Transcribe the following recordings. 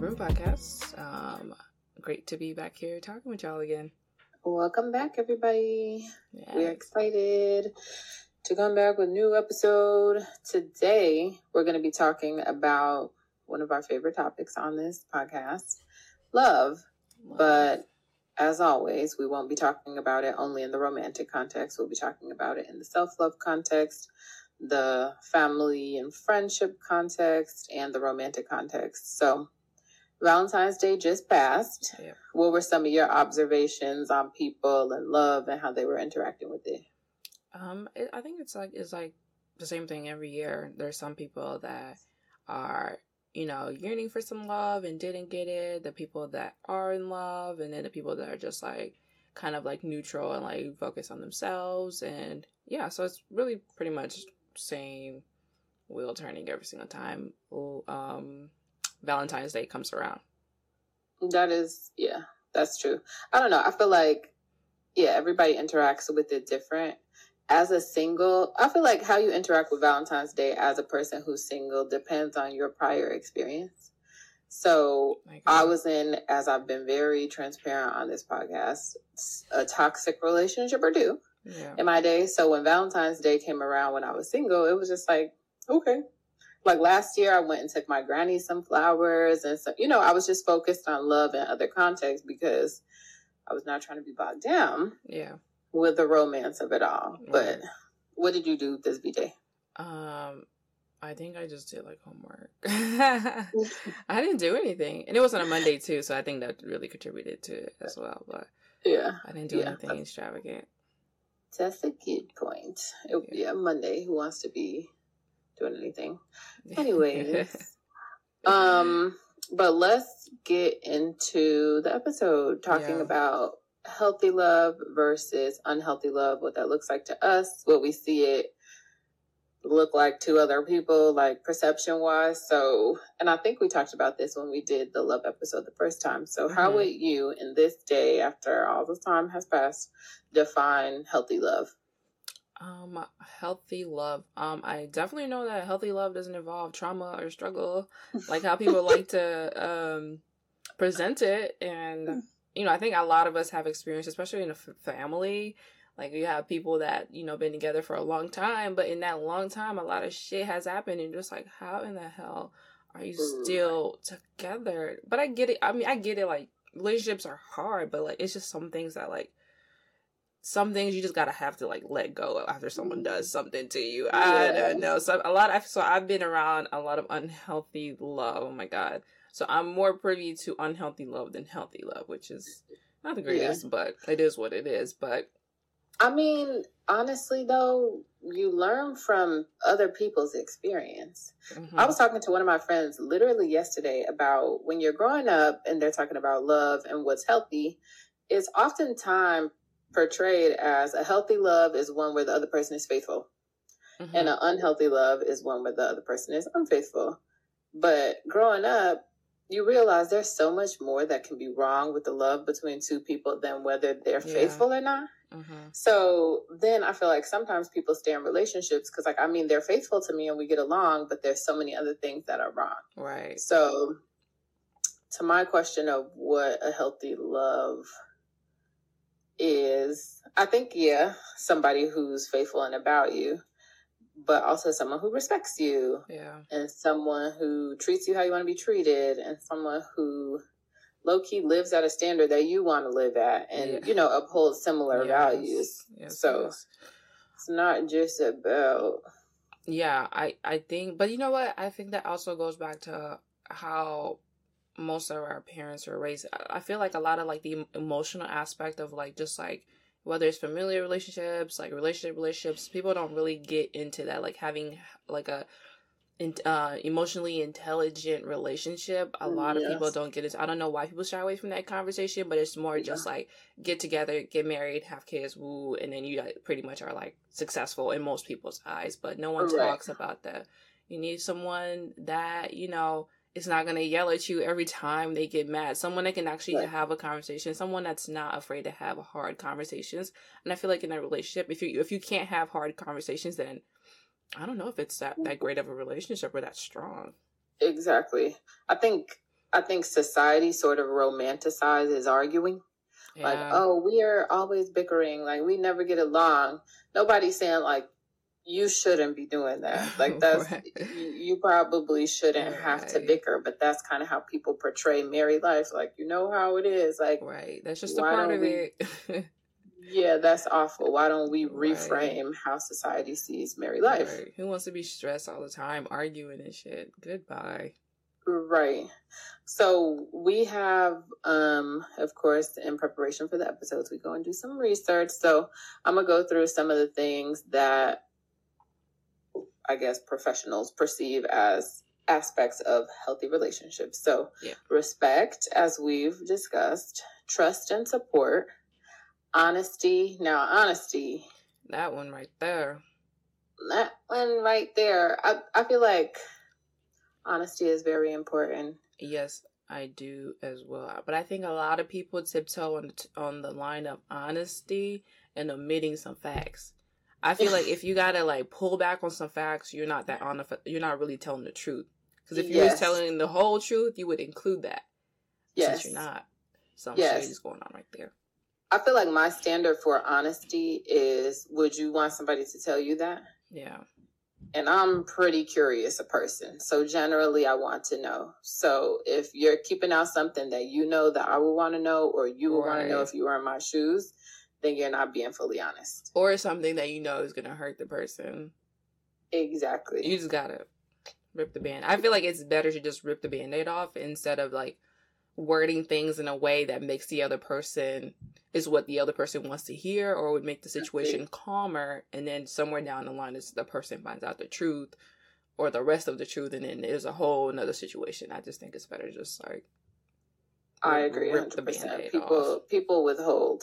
to Read the Room podcast. Um, great to be back here talking with y'all again. Welcome back, everybody. Yeah. We're excited to come back with a new episode. Today, we're going to be talking about one of our favorite topics on this podcast love. love. But as always, we won't be talking about it only in the romantic context. We'll be talking about it in the self love context, the family and friendship context, and the romantic context. So, Valentine's Day just passed. What were some of your observations on people and love and how they were interacting with it? Um, it, I think it's like it's like the same thing every year. There's some people that are you know yearning for some love and didn't get it. The people that are in love, and then the people that are just like kind of like neutral and like focus on themselves. And yeah, so it's really pretty much same wheel turning every single time. Um, Valentine's Day comes around. That is, yeah, that's true. I don't know. I feel like, yeah, everybody interacts with it different as a single, I feel like how you interact with Valentine's Day as a person who's single depends on your prior experience. So I was in, as I've been very transparent on this podcast, a toxic relationship or two yeah. in my day. So when Valentine's Day came around when I was single, it was just like, okay. Like last year, I went and took my granny some flowers. And so, you know, I was just focused on love and other contexts because I was not trying to be bogged down. Yeah with the romance of it all. But what did you do this V day? Um, I think I just did like homework. I didn't do anything, and it was on a Monday too, so I think that really contributed to it as well. But yeah, I didn't do yeah. anything extravagant. That's a good point. It would yeah. be a Monday. Who wants to be doing anything? Anyways, um, but let's get into the episode talking yeah. about healthy love versus unhealthy love, what that looks like to us, what we see it look like to other people, like perception wise. So, and I think we talked about this when we did the love episode the first time. So, mm-hmm. how would you, in this day, after all this time has passed, define healthy love? Um, healthy love. Um, I definitely know that healthy love doesn't involve trauma or struggle, like how people like to um present it. And you know, I think a lot of us have experience, especially in a f- family. Like you have people that you know been together for a long time, but in that long time, a lot of shit has happened, and just like, how in the hell are you still together? But I get it. I mean, I get it. Like relationships are hard, but like it's just some things that like some things you just gotta have to like let go after someone does something to you. Yeah. I don't know. So a lot. Of, so I've been around a lot of unhealthy love. Oh my god. So I'm more privy to unhealthy love than healthy love, which is not the greatest, yeah. but it is what it is. But I mean, honestly though, you learn from other people's experience. Mm-hmm. I was talking to one of my friends literally yesterday about when you're growing up and they're talking about love and what's healthy, it's oftentimes portrayed as a healthy love is one where the other person is faithful. Mm-hmm. And an unhealthy love is one where the other person is unfaithful. But growing up, you realize there's so much more that can be wrong with the love between two people than whether they're yeah. faithful or not. Mm-hmm. So then I feel like sometimes people stay in relationships because, like, I mean, they're faithful to me and we get along, but there's so many other things that are wrong. Right. So, to my question of what a healthy love is, I think, yeah, somebody who's faithful and about you but also someone who respects you. Yeah. And someone who treats you how you want to be treated and someone who low key lives at a standard that you want to live at and, yeah. you know, upholds similar yes. values. Yes, so yes. it's not just about. Yeah, I, I think, but you know what? I think that also goes back to how most of our parents were raised. I feel like a lot of like the emotional aspect of like just like whether it's familiar relationships, like relationship relationships, people don't really get into that. Like having like a uh, emotionally intelligent relationship. A lot yes. of people don't get it. I don't know why people shy away from that conversation, but it's more yeah. just like get together, get married, have kids, woo, and then you pretty much are like successful in most people's eyes. But no one Correct. talks about that. You need someone that you know is not going to yell at you every time they get mad. Someone that can actually right. have a conversation. Someone that's not afraid to have hard conversations. And I feel like in a relationship, if you if you can't have hard conversations, then I don't know if it's that that great of a relationship or that strong. Exactly. I think I think society sort of romanticizes arguing. Yeah. Like, oh, we are always bickering. Like, we never get along. Nobody's saying, like, you shouldn't be doing that. Like, that's, right. you, you, probably shouldn't right. have to bicker, but that's kind of how people portray married life. Like, you know how it is. Like, right. That's just a part of we, it. yeah, that's awful. Why don't we reframe right. how society sees married life? Who wants to be stressed all the time, arguing and shit? Goodbye. Right. So we have, um, of course, in preparation for the episodes, we go and do some research. So I'm gonna go through some of the things that I guess professionals perceive as aspects of healthy relationships. So yeah. respect, as we've discussed, trust and support, honesty. Now, honesty. That one right there. That one right there. I I feel like honesty is very important. Yes, I do as well. But I think a lot of people tiptoe on on the line of honesty and omitting some facts. I feel like if you gotta like pull back on some facts, you're not that on the you're not really telling the truth. Because if you yes. were telling the whole truth, you would include that. Yes, Since you're not. Some yes. shade is going on right there. I feel like my standard for honesty is: Would you want somebody to tell you that? Yeah and I'm pretty curious a person. So generally I want to know. So if you're keeping out something that you know that I would want to know or you would right. want to know if you were in my shoes, then you're not being fully honest. Or something that you know is going to hurt the person. Exactly. You just got to rip the band. I feel like it's better to just rip the band-aid off instead of like wording things in a way that makes the other person is what the other person wants to hear or would make the situation calmer and then somewhere down the line is the person finds out the truth or the rest of the truth and then there's a whole another situation i just think it's better just like i agree 100% people off. people withhold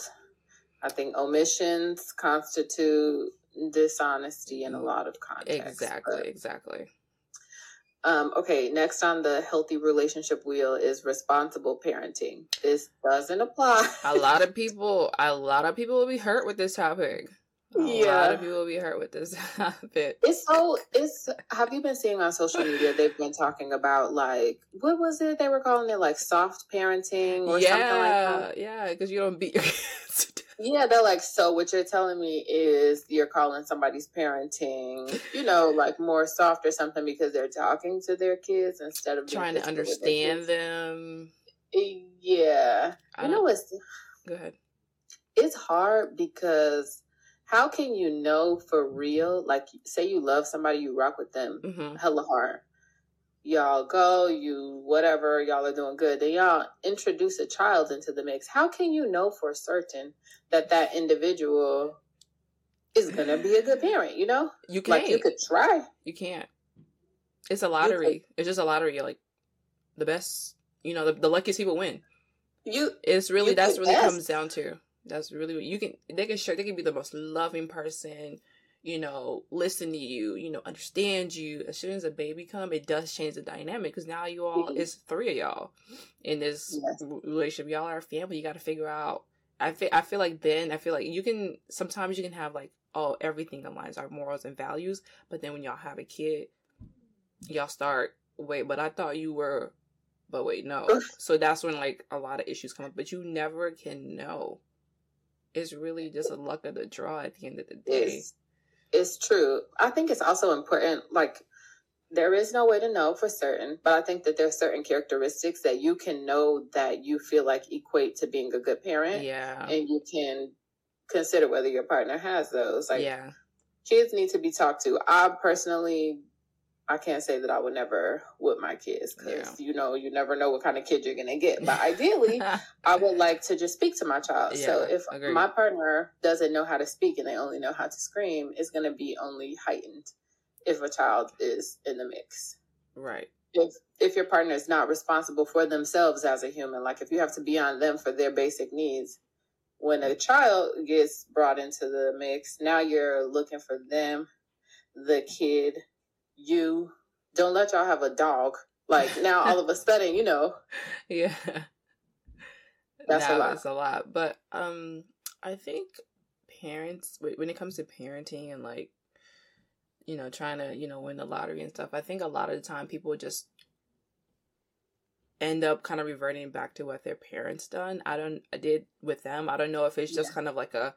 i think omissions constitute dishonesty in a lot of contexts exactly exactly um, okay, next on the healthy relationship wheel is responsible parenting. This doesn't apply. a lot of people, a lot of people will be hurt with this topic. A yeah. lot of people will be hurt with this topic. It's so. It's. Have you been seeing on social media? They've been talking about like what was it? They were calling it like soft parenting or yeah, something like that. Yeah, because you don't beat your kids. Yeah, they're like, so what you're telling me is you're calling somebody's parenting, you know, like more soft or something because they're talking to their kids instead of trying to understand them. Eh, yeah. I you know what's go ahead. It's hard because how can you know for real? Like, say you love somebody, you rock with them, mm-hmm. hella hard y'all go, you whatever, y'all are doing good. Then y'all introduce a child into the mix. How can you know for certain that that individual is gonna be a good parent? You know, you can't. Like you could try. You can't. It's a lottery. It's just a lottery. Like the best, you know, the, the luckiest people win. You. It's really that's really comes down to. That's really what you can. They can show. They can be the most loving person you know, listen to you, you know, understand you. As soon as a baby come, it does change the dynamic because now you all mm-hmm. it's three of y'all in this yes. relationship. Y'all are a family. You got to figure out. I feel I feel like then I feel like you can sometimes you can have like oh everything aligns our morals and values, but then when y'all have a kid, y'all start wait, but I thought you were, but wait no. so that's when like a lot of issues come up, but you never can know. It's really just a luck of the draw at the end of the day. It's true. I think it's also important, like, there is no way to know for certain, but I think that there are certain characteristics that you can know that you feel like equate to being a good parent. Yeah. And you can consider whether your partner has those. Like, yeah. kids need to be talked to. I personally I can't say that I would never with my kids because yeah. you know you never know what kind of kid you're gonna get. But ideally, I would like to just speak to my child. Yeah, so if agreed. my partner doesn't know how to speak and they only know how to scream, it's gonna be only heightened if a child is in the mix. Right. If if your partner is not responsible for themselves as a human, like if you have to be on them for their basic needs, when a child gets brought into the mix, now you're looking for them, the kid you don't let y'all have a dog. Like now, all of a sudden, you know. Yeah. That's now a lot. It's a lot, but um, I think parents when it comes to parenting and like, you know, trying to you know win the lottery and stuff. I think a lot of the time people just end up kind of reverting back to what their parents done. I don't I did with them. I don't know if it's just yeah. kind of like a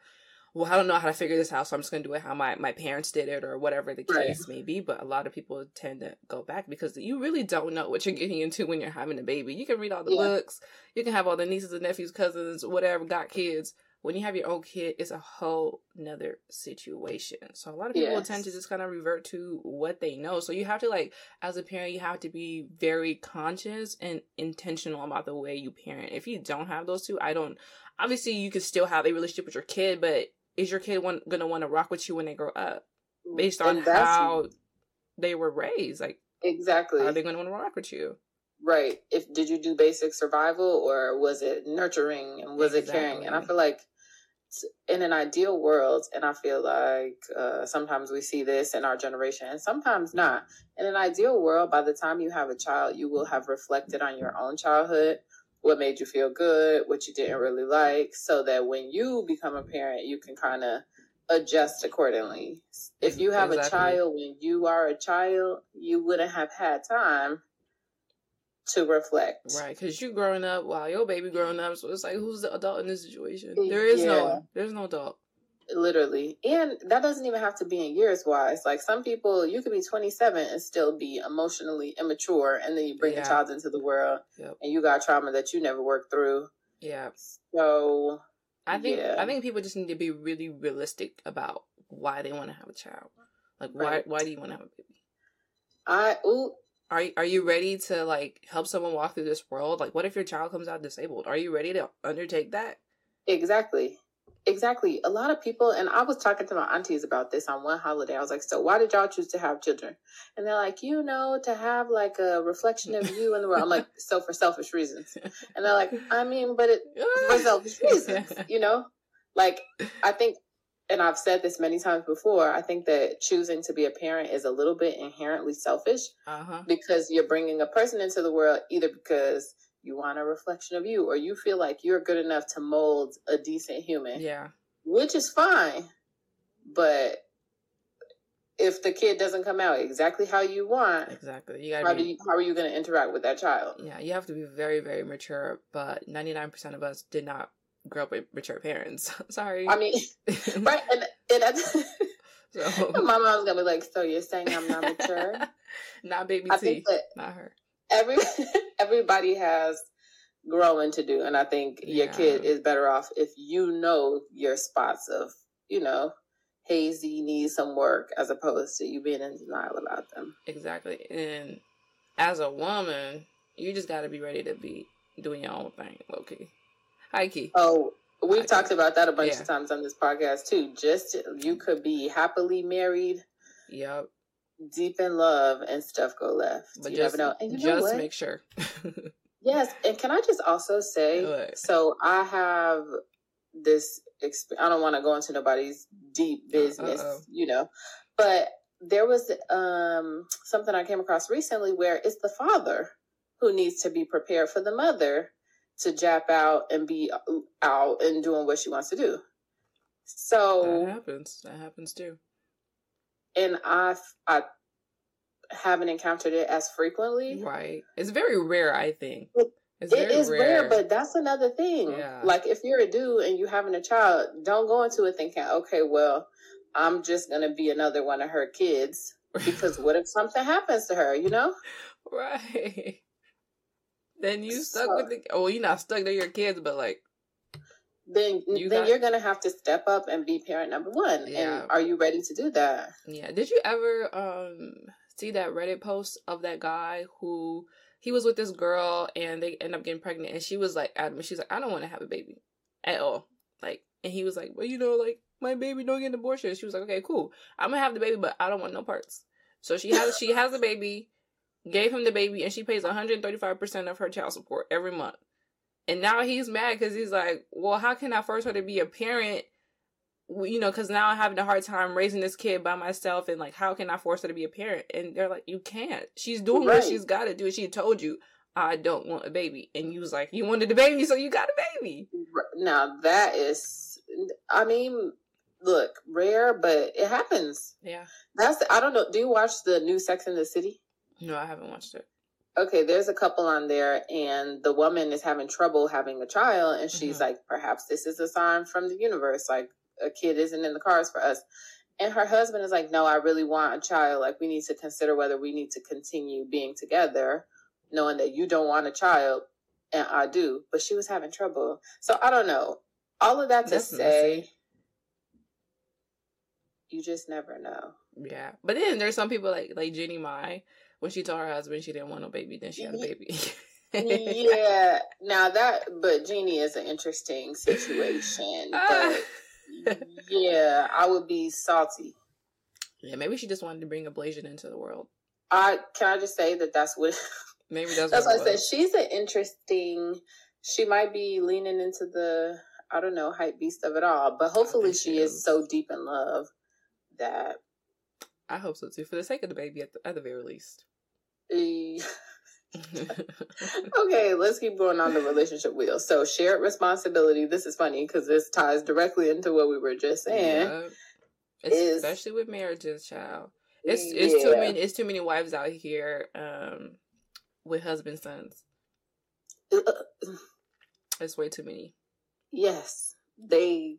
well, I don't know how to figure this out, so I'm just gonna do it how my, my parents did it or whatever the case right. may be. But a lot of people tend to go back because you really don't know what you're getting into when you're having a baby. You can read all the yeah. books, you can have all the nieces and nephews, cousins, whatever, got kids. When you have your own kid, it's a whole nother situation. So a lot of people yes. tend to just kind of revert to what they know. So you have to like, as a parent, you have to be very conscious and intentional about the way you parent. If you don't have those two, I don't. Obviously, you can still have a relationship with your kid, but is your kid one, gonna want to rock with you when they grow up? Based on how they were raised like exactly. are they gonna want to rock with you? Right. If did you do basic survival or was it nurturing and was exactly. it caring? And i feel like in an ideal world and i feel like uh, sometimes we see this in our generation and sometimes not. In an ideal world by the time you have a child you will have reflected on your own childhood what made you feel good, what you didn't really like, so that when you become a parent, you can kind of adjust accordingly. If you have exactly. a child when you are a child, you wouldn't have had time to reflect. Right, because you growing up while your baby growing up, so it's like who's the adult in this situation? There is yeah. no, there's no adult literally and that doesn't even have to be in years wise like some people you could be 27 and still be emotionally immature and then you bring yeah. a child into the world yep. and you got trauma that you never worked through yeah so i think yeah. i think people just need to be really realistic about why they want to have a child like right. why why do you want to have a baby i ooh, are are you ready to like help someone walk through this world? Like, what if your child comes out disabled? Are you ready to undertake that? Exactly. Exactly. A lot of people, and I was talking to my aunties about this on one holiday. I was like, So, why did y'all choose to have children? And they're like, You know, to have like a reflection of you in the world. I'm like, So, for selfish reasons. And they're like, I mean, but it for selfish reasons, you know? Like, I think, and I've said this many times before, I think that choosing to be a parent is a little bit inherently selfish uh-huh. because you're bringing a person into the world either because you want a reflection of you or you feel like you're good enough to mold a decent human. Yeah. Which is fine. But if the kid doesn't come out exactly how you want, exactly, you gotta how, be, you, how are you going to interact with that child? Yeah, you have to be very, very mature. But ninety nine percent of us did not grow up with mature parents. Sorry. I mean, right, and, and so. my mom's gonna be like, "So you're saying I'm not mature?" not baby I T, not her every everybody has growing to do and i think yeah. your kid is better off if you know your spots of you know hazy needs some work as opposed to you being in denial about them. Exactly. And as a woman you just got to be ready to be doing your own thing low-key. High key. Oh we've talked about that a bunch yeah. of times on this podcast too. Just you could be happily married yep deep in love and stuff go left. But you just, never know. And you just know make sure. yes, and can I just also say, so I have this. Exp- I don't want to go into nobody's deep business, Uh-oh. you know, but there was um something I came across recently where it's the father who needs to be prepared for the mother to jap out and be out and doing what she wants to do. So that happens. That happens too and I I haven't encountered it as frequently. Right. It's very rare, I think. It's it is rare. rare. but that's another thing. Yeah. Like if you're a dude and you're having a child, don't go into it thinking, okay, well, I'm just gonna be another one of her kids. Because what if something happens to her, you know? Right. Then you stuck so, with the oh, you're not stuck to your kids, but like then you then got, you're gonna have to step up and be parent number one. Yeah. And are you ready to do that? Yeah. Did you ever um see that Reddit post of that guy who he was with this girl and they end up getting pregnant and she was like adamant, she's like, I don't want to have a baby at all. Like and he was like, Well, you know, like my baby don't get an abortion. She was like, Okay, cool. I'm gonna have the baby, but I don't want no parts. So she has she has a baby, gave him the baby, and she pays 135 percent of her child support every month. And now he's mad because he's like, well, how can I force her to be a parent? You know, because now I'm having a hard time raising this kid by myself, and like, how can I force her to be a parent? And they're like, you can't. She's doing right. what she's got to do. She told you, I don't want a baby, and you was like, you wanted a baby, so you got a baby. Now that is, I mean, look, rare, but it happens. Yeah, that's. I don't know. Do you watch the new Sex in the City? No, I haven't watched it. Okay, there's a couple on there, and the woman is having trouble having a child, and she's mm-hmm. like, perhaps this is a sign from the universe, like a kid isn't in the cards for us. And her husband is like, no, I really want a child. Like, we need to consider whether we need to continue being together, knowing that you don't want a child and I do. But she was having trouble. So I don't know. All of that to That's say, messy. you just never know. Yeah. But then there's some people like like Jeannie Mai, when she told her husband she didn't want no baby, then she had a baby. yeah. Now that, but Jeannie is an interesting situation. Ah. But yeah, I would be salty. Yeah, maybe she just wanted to bring ablation into the world. I can I just say that that's what. maybe that's. that's what I said. She's an interesting. She might be leaning into the I don't know hype beast of it all, but hopefully she, she is. is so deep in love that. I hope so too, for the sake of the baby, at the, at the very least. okay, let's keep going on the relationship wheel. So, shared responsibility. This is funny because this ties directly into what we were just saying. Yeah. Especially with marriages, child. It's it's yeah. too many it's too many wives out here um with husband sons. It's way too many. Yes. They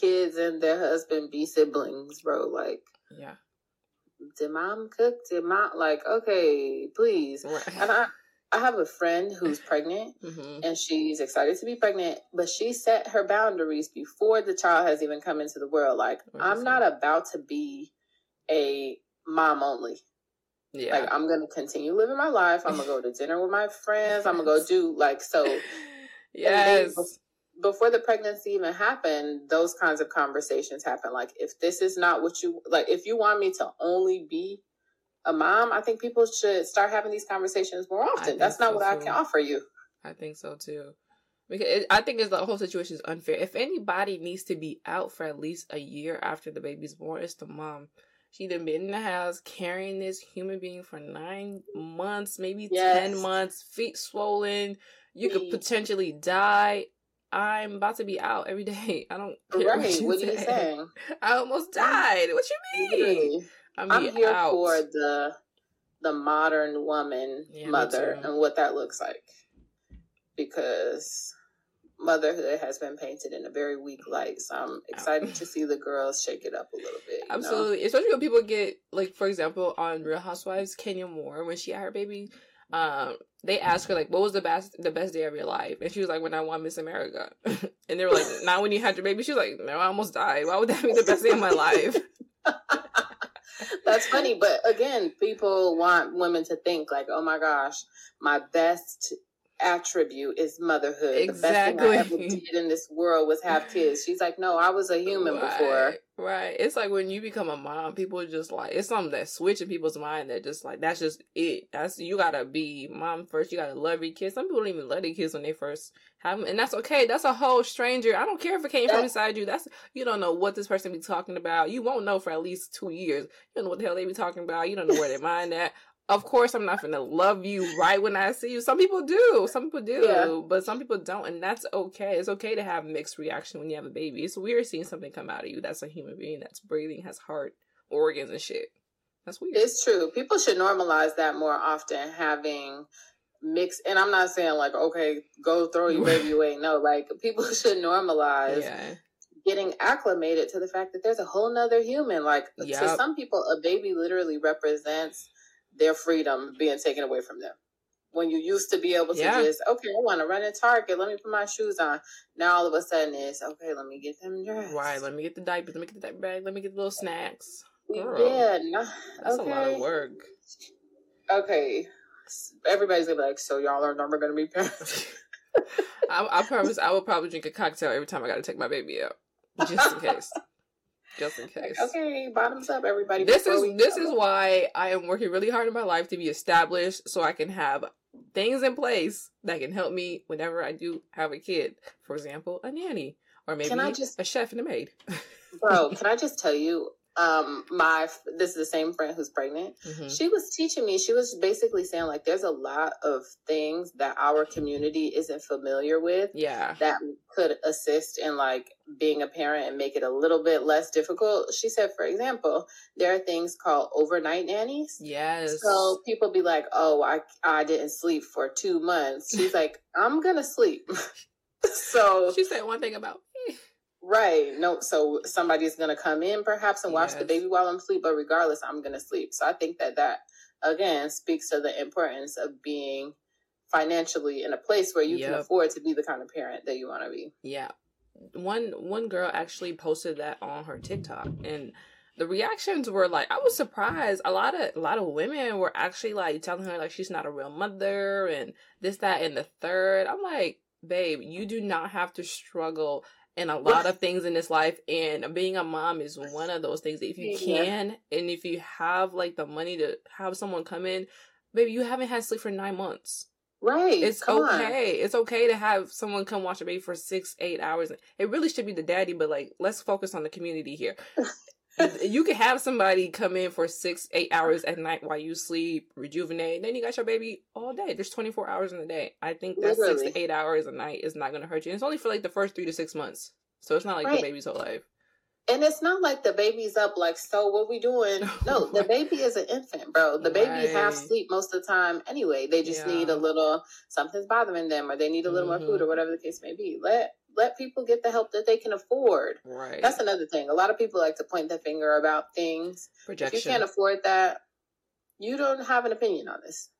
kids and their husband be siblings, bro. Like Yeah did mom cook? Did mom like okay, please? Right. And I I have a friend who's pregnant mm-hmm. and she's excited to be pregnant, but she set her boundaries before the child has even come into the world. Like I'm not about to be a mom only. Yeah. Like I'm gonna continue living my life. I'm gonna go to dinner with my friends. I'm gonna go do like so. Yes before the pregnancy even happened, those kinds of conversations happen. Like, if this is not what you like, if you want me to only be a mom, I think people should start having these conversations more often. That's not so what too. I can offer you. I think so too. Because it, I think it's the whole situation is unfair. If anybody needs to be out for at least a year after the baby's born, it's the mom. She done been in the house carrying this human being for nine months, maybe yes. ten months, feet swollen. You could potentially die. I'm about to be out every day. I don't care right. What, what are you saying? I almost died. What you mean? I'm, I'm here out. for the the modern woman yeah, mother and what that looks like. Because motherhood has been painted in a very weak light. So I'm excited to see the girls shake it up a little bit. Absolutely. Know? Especially when people get like for example on Real Housewives, Kenya Moore, when she had her baby, um, they asked her like, "What was the best the best day of your life?" And she was like, "When I won Miss America." and they were like, "Not when you had your baby." She was like, "No, I almost died. Why would that be the best day of my life?" That's funny, but again, people want women to think like, "Oh my gosh, my best attribute is motherhood. Exactly. The best thing I ever did in this world was have kids. She's like, no, I was a human right, before. Right. It's like when you become a mom, people just like it's something that switch in people's mind that just like that's just it. That's you gotta be mom first. You gotta love your kids. Some people don't even love their kids when they first have them, and that's okay. That's a whole stranger. I don't care if it came from inside you. That's you don't know what this person be talking about. You won't know for at least two years. You don't know what the hell they be talking about. You don't know where their mind at of course I'm not gonna love you right when I see you. Some people do, some people do, yeah. but some people don't, and that's okay. It's okay to have mixed reaction when you have a baby. It's weird seeing something come out of you that's a human being that's breathing, has heart, organs, and shit. That's weird. It's true. People should normalize that more often. Having mixed, and I'm not saying like, okay, go throw your baby away. No, like people should normalize. Yeah getting acclimated to the fact that there's a whole nother human. Like yep. to some people, a baby literally represents their freedom being taken away from them. When you used to be able to yeah. just, okay, I want to run a Target. Let me put my shoes on. Now all of a sudden it's, okay, let me get them dressed. Right. Let me get the diapers. Let me get the diaper bag. Let me get the little snacks. Girl, yeah. No, that's okay. a lot of work. Okay. Everybody's to be like, so y'all are never to be parents. I, I promise I will probably drink a cocktail every time I got to take my baby out. Just in case just in case. Like, okay, bottoms up, everybody. This is this is why I am working really hard in my life to be established, so I can have things in place that can help me whenever I do have a kid. For example, a nanny, or maybe just, a chef and a maid. bro, can I just tell you? Um my this is the same friend who's pregnant. Mm-hmm. she was teaching me she was basically saying like there's a lot of things that our community isn't familiar with yeah. that could assist in like being a parent and make it a little bit less difficult. She said for example there are things called overnight nannies. Yes. So people be like oh i i didn't sleep for two months. She's like i'm gonna sleep. So she said one thing about Right. No, so somebody's going to come in perhaps and watch yes. the baby while I'm asleep, but regardless, I'm going to sleep. So I think that that, again, speaks to the importance of being financially in a place where you yep. can afford to be the kind of parent that you want to be. Yeah. One one girl actually posted that on her TikTok and the reactions were like I was surprised. A lot of a lot of women were actually like telling her like she's not a real mother and this that and the third. I'm like, babe, you do not have to struggle and a lot of things in this life and being a mom is one of those things. If you can and if you have like the money to have someone come in baby you haven't had sleep for nine months. Right. It's come okay. On. it's okay to have someone come watch a baby for six eight hours. It really should be the daddy but like let's focus on the community here you can have somebody come in for six, eight hours at night while you sleep, rejuvenate. Then you got your baby all day. There's 24 hours in the day. I think that six to eight hours a night is not going to hurt you. And it's only for like the first three to six months. So it's not like right. the baby's whole life. And it's not like the baby's up like, so what we doing? No, the baby is an infant, bro. The baby right. half sleep most of the time anyway. They just yeah. need a little, something's bothering them or they need a little mm-hmm. more food or mm-hmm. whatever the case may be. Let let people get the help that they can afford. Right. That's another thing. A lot of people like to point the finger about things. Projection. If you can't afford that, you don't have an opinion on this.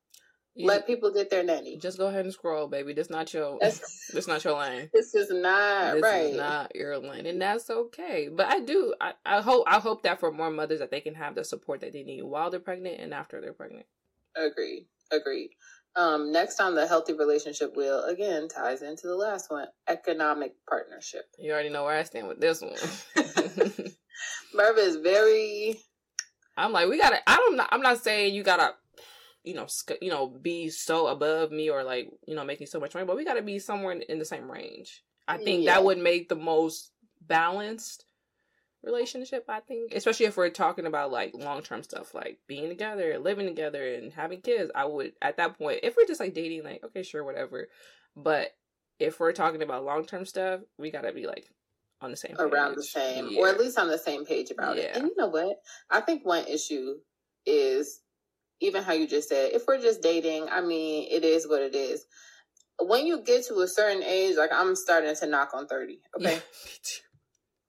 You, Let people get their nanny. Just go ahead and scroll, baby. That's not your. That's, that's not your lane. This is not this right. Is not your lane, and that's okay. But I do. I, I hope. I hope that for more mothers that they can have the support that they need while they're pregnant and after they're pregnant. Agreed. Agreed. Um, next on the healthy relationship wheel, again, ties into the last one economic partnership. You already know where I stand with this one. Merva is very. I'm like, we gotta. I don't. Know. I'm not saying you gotta, you know, sc- you know, be so above me or like, you know, making so much money, but we gotta be somewhere in, in the same range. I think yeah. that would make the most balanced relationship, I think. Especially if we're talking about like long term stuff like being together, living together and having kids, I would at that point, if we're just like dating, like, okay, sure, whatever. But if we're talking about long term stuff, we gotta be like on the same around the same yeah. or at least on the same page about yeah. it. And you know what? I think one issue is even how you just said, if we're just dating, I mean, it is what it is. When you get to a certain age, like I'm starting to knock on 30, okay?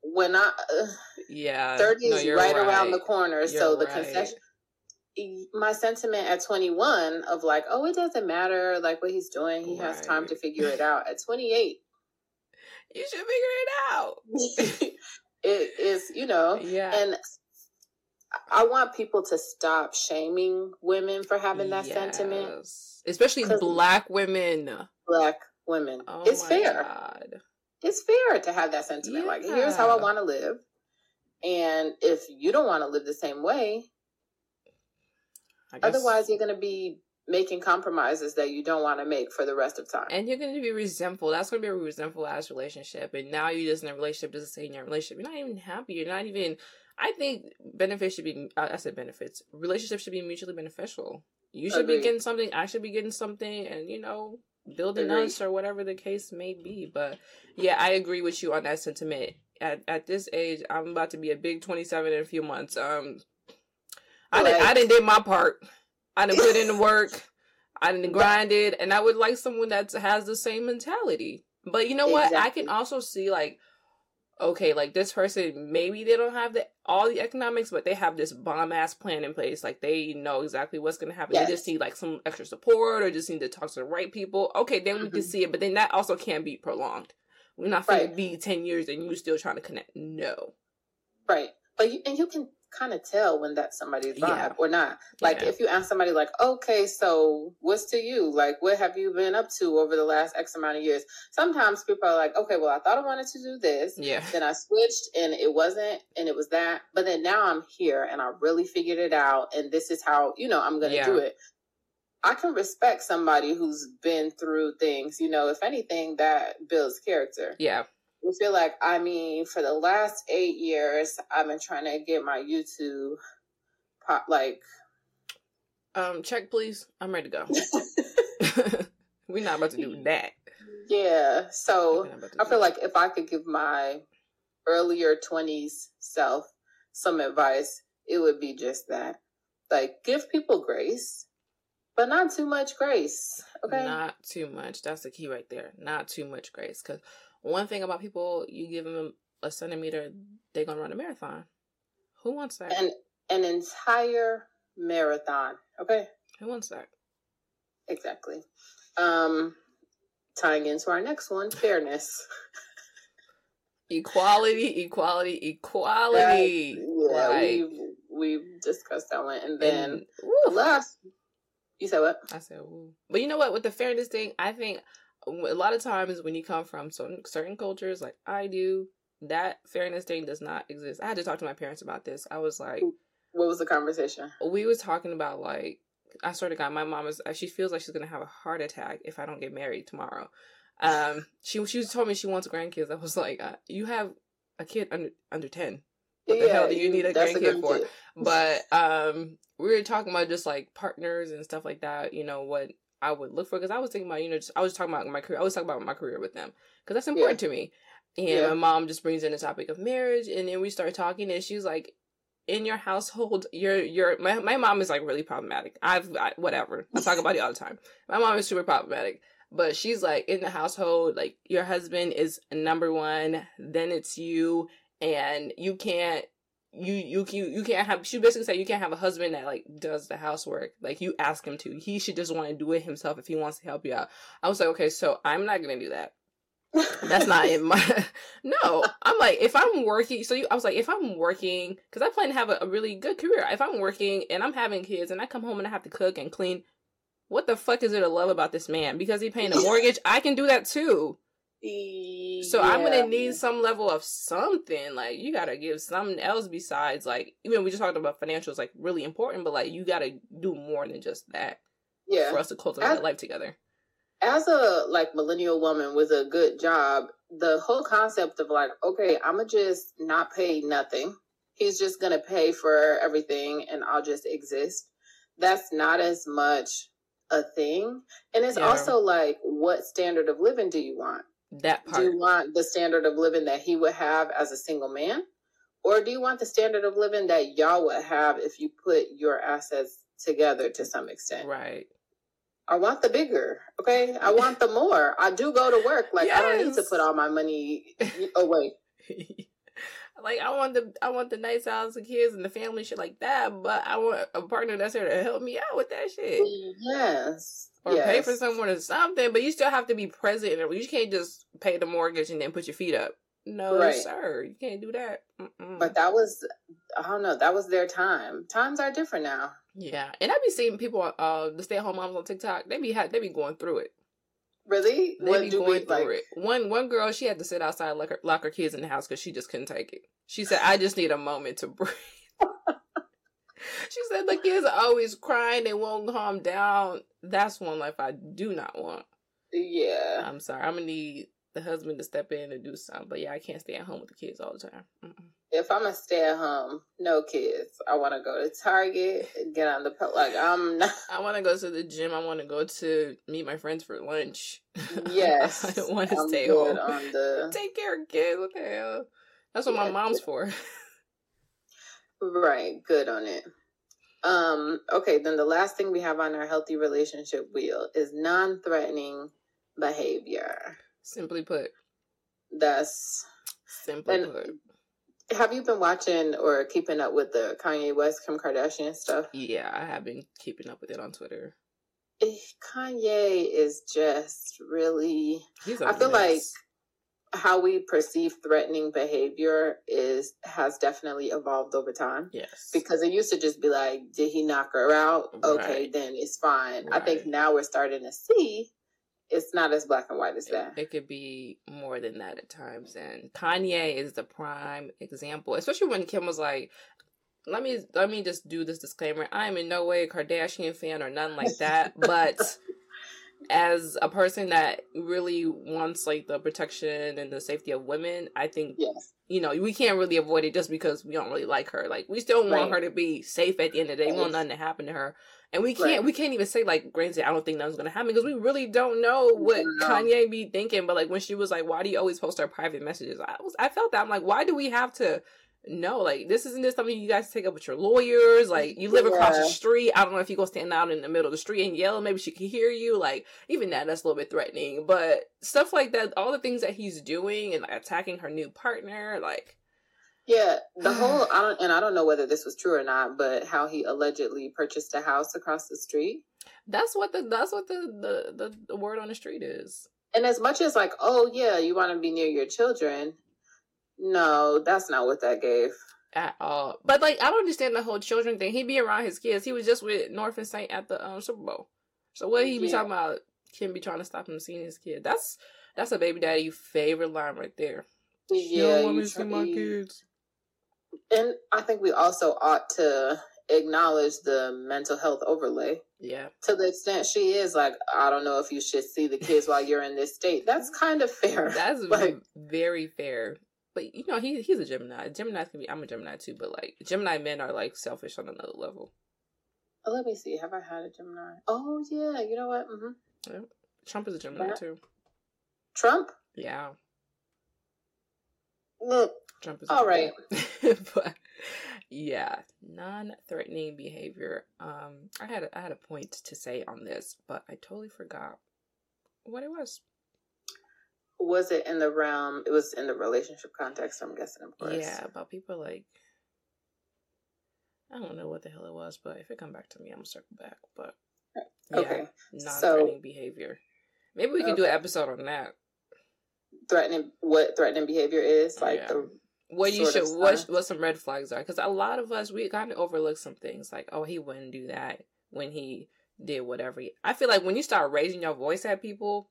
When I uh, yeah, thirty no, is right, right, around the corner. You're so the right. concession. My sentiment at 21 of like, oh, it doesn't matter like what he's doing. He right. has time to figure it out. At 28, you should figure it out. it is, you know, yeah. And I want people to stop shaming women for having that yes. sentiment, especially black women. Black women. Oh it's fair. God it's fair to have that sentiment. Yeah. Like, here's how I want to live. And if you don't want to live the same way, otherwise you're going to be making compromises that you don't want to make for the rest of time. And you're going to be resentful. That's going to be a resentful ass relationship. And now you're just in a relationship, doesn't say in your relationship. You're not even happy. You're not even. I think benefits should be. I said benefits. Relationships should be mutually beneficial. You should Agreed. be getting something. I should be getting something, and you know, building us or whatever the case may be. But yeah, I agree with you on that sentiment. At at this age, I'm about to be a big 27 in a few months. Um, I didn't I didn't did my part. I didn't put in the work. I didn't grind it, and I would like someone that has the same mentality. But you know what? Exactly. I can also see like okay, like this person, maybe they don't have the all the economics, but they have this bomb ass plan in place. Like they know exactly what's gonna happen. Yes. They just need like some extra support or just need to talk to the right people. Okay, then mm-hmm. we can mm-hmm. see it, but then that also can't be prolonged. We're not gonna right. be ten years and you're still trying to connect. No. Right. But you and you can kind of tell when that's somebody's vibe yeah. or not. Like yeah. if you ask somebody like, okay, so what's to you? Like what have you been up to over the last X amount of years? Sometimes people are like, okay, well I thought I wanted to do this. Yeah. Then I switched and it wasn't and it was that. But then now I'm here and I really figured it out and this is how, you know, I'm gonna yeah. do it. I can respect somebody who's been through things, you know, if anything, that builds character. Yeah I feel like I mean, for the last eight years, I've been trying to get my YouTube pop like. Um, check please. I'm ready to go. We're not about to do that. Yeah, so I feel like if I could give my earlier twenties self some advice, it would be just that. Like, give people grace, but not too much grace. Okay. Not too much. That's the key right there. Not too much grace. Because one thing about people, you give them a centimeter, they're gonna run a marathon. Who wants that? And an entire marathon. Okay. Who wants that? Exactly. Um, tying into our next one, fairness. equality, equality, equality. That, yeah, like, we've we've discussed that one, and then and, the last. You said what? I said, Ooh. but you know what? With the fairness thing, I think a lot of times when you come from certain certain cultures, like I do, that fairness thing does not exist. I had to talk to my parents about this. I was like, "What was the conversation?" We was talking about like, I sort of got my mom is she feels like she's gonna have a heart attack if I don't get married tomorrow. Um, she she told me she wants grandkids. I was like, uh, you have a kid under under ten. What yeah, the hell do you need a grandkid for? Kid. But um, we were talking about just like partners and stuff like that. You know what I would look for because I was thinking about you know just, I was talking about my career. I was talking about my career with them because that's important yeah. to me. And yeah. my mom just brings in the topic of marriage, and then we start talking, and she's like, "In your household, you're you're my my mom is like really problematic. I've I, whatever I talk about it all the time. My mom is super problematic." But she's like in the household, like your husband is number one, then it's you, and you can't you you you you can't have she basically said you can't have a husband that like does the housework. Like you ask him to. He should just want to do it himself if he wants to help you out. I was like okay so i'm not gonna do that. That's not in my no. I'm like if i'm working so you, i was like if i'm working because i plan to have a, a really good career. If i'm working and i'm having kids and i come home and i have to cook and clean what the fuck is there to love about this man? Because he paying a mortgage, I can do that too. So yeah. I'm gonna need some level of something. Like you gotta give something else besides like even we just talked about financials, like really important, but like you gotta do more than just that. Yeah. For us to cultivate as, life together. As a like millennial woman with a good job, the whole concept of like, okay, I'ma just not pay nothing. He's just gonna pay for everything and I'll just exist. That's not as much a thing. And it's yeah. also like, what standard of living do you want? That part. Do you want the standard of living that he would have as a single man? Or do you want the standard of living that y'all would have if you put your assets together to some extent? Right. I want the bigger. Okay. I want the more. I do go to work. Like yes. I don't need to put all my money away. Like I want the I want the nice house and kids and the family shit like that, but I want a partner that's here to help me out with that shit. Yes. Or yes. pay for someone or something, but you still have to be present. You can't just pay the mortgage and then put your feet up. No, right. sir, you can't do that. Mm-mm. But that was, I don't know, that was their time. Times are different now. Yeah, and I be seeing people, uh, the stay at home moms on TikTok. They be ha- they be going through it. Really? They what be going through like... it. One one girl, she had to sit outside lock her, lock her kids in the house because she just couldn't take it. She said, "I just need a moment to breathe." she said the kids are always crying; they won't calm down. That's one life I do not want. Yeah, I'm sorry. I'm gonna need the husband to step in and do something. But yeah, I can't stay at home with the kids all the time. Mm-mm if I'm gonna stay at home, no kids. I want to go to Target, get on the like I'm not. I want to go to the gym. I want to go to meet my friends for lunch. Yes, I don't want to stay home. On The... Take care of kids. What the hell? That's what yeah. my mom's for. Right. Good on it. Um. Okay. Then the last thing we have on our healthy relationship wheel is non-threatening behavior. Simply put. That's simply and, put have you been watching or keeping up with the Kanye West Kim Kardashian stuff? Yeah, I have been keeping up with it on Twitter. Eh, Kanye is just really. I feel mess. like how we perceive threatening behavior is has definitely evolved over time. Yes. Because it used to just be like, did he knock her out? Okay, then it's fine. Right. I think now we're starting to see it's not as black and white as that. It, it, could be more than that at times. And Kanye is the prime example, especially when Kim was like, "Let me let me just do this disclaimer. I'm in no way a Kardashian fan or nothing like that, but." as a person that really wants like the protection and the safety of women, I think yes. you know we can't really avoid it just because we don't really like her. Like we still want Right. her to be safe at the end of the day. We want nothing to happen to her, and we can't Right. we can't even say like granted I don't think nothing's gonna happen because we really don't know what don't know. Kanye be thinking. But like when she was like, "Why do you always post our private messages?" I was I felt that I'm like, why do we have to? No, like this isn't just something you guys take up with your lawyers. Like you live across the street. I don't know if you go stand out in the middle of the street and yell. Maybe she can hear you. Like even that, that's a little bit threatening. But stuff like that, all the things that he's doing and like attacking her new partner, like Yeah, the whole I don't and I don't know whether this was true or not, but how he allegedly purchased a house across the street. that's what the that's what the the the, the word on the street is. And as much as like, oh yeah, you want to be near your children, no, that's not what that gave. At all, but like I don't understand the whole children thing. He'd be around his kids. He was just with North and Saint at the um, Super Bowl. So what he be Yeah. talking about? Kim be trying to stop him seeing his kid. That's that's a baby daddy favorite line right there. Yeah, want me to see my kids. And I think we also ought to acknowledge the mental health overlay Yeah, to the extent she is like, I don't know if you should see the kids while you're in this state. That's kind of fair. that's Like- very fair. But you know, he he's a Gemini. Gemini can be. I'm a Gemini too, but like Gemini men are like selfish on another level. Oh, let me see. Have I had a Gemini? Oh yeah, you know what? hmm Trump is a Gemini Yeah. too. Trump. Yeah, Look, Trump is a All right. But yeah, non-threatening behavior. Um, I had a, I had a point to say on this, but I totally forgot what it was. Was it in the realm? It was in the relationship context. I'm guessing, of course. Yeah, about people like I don't know what the hell it was, but if it come back to me, I'm gonna circle back. But yeah, Okay. non-threatening behavior. Maybe we can do an episode on that. Threatening. What threatening behavior is like Yeah. the What you should what what some red flags are because a lot of us we kind of overlook some things like oh he wouldn't do that when he did whatever. He, I feel like when you start raising your voice at people,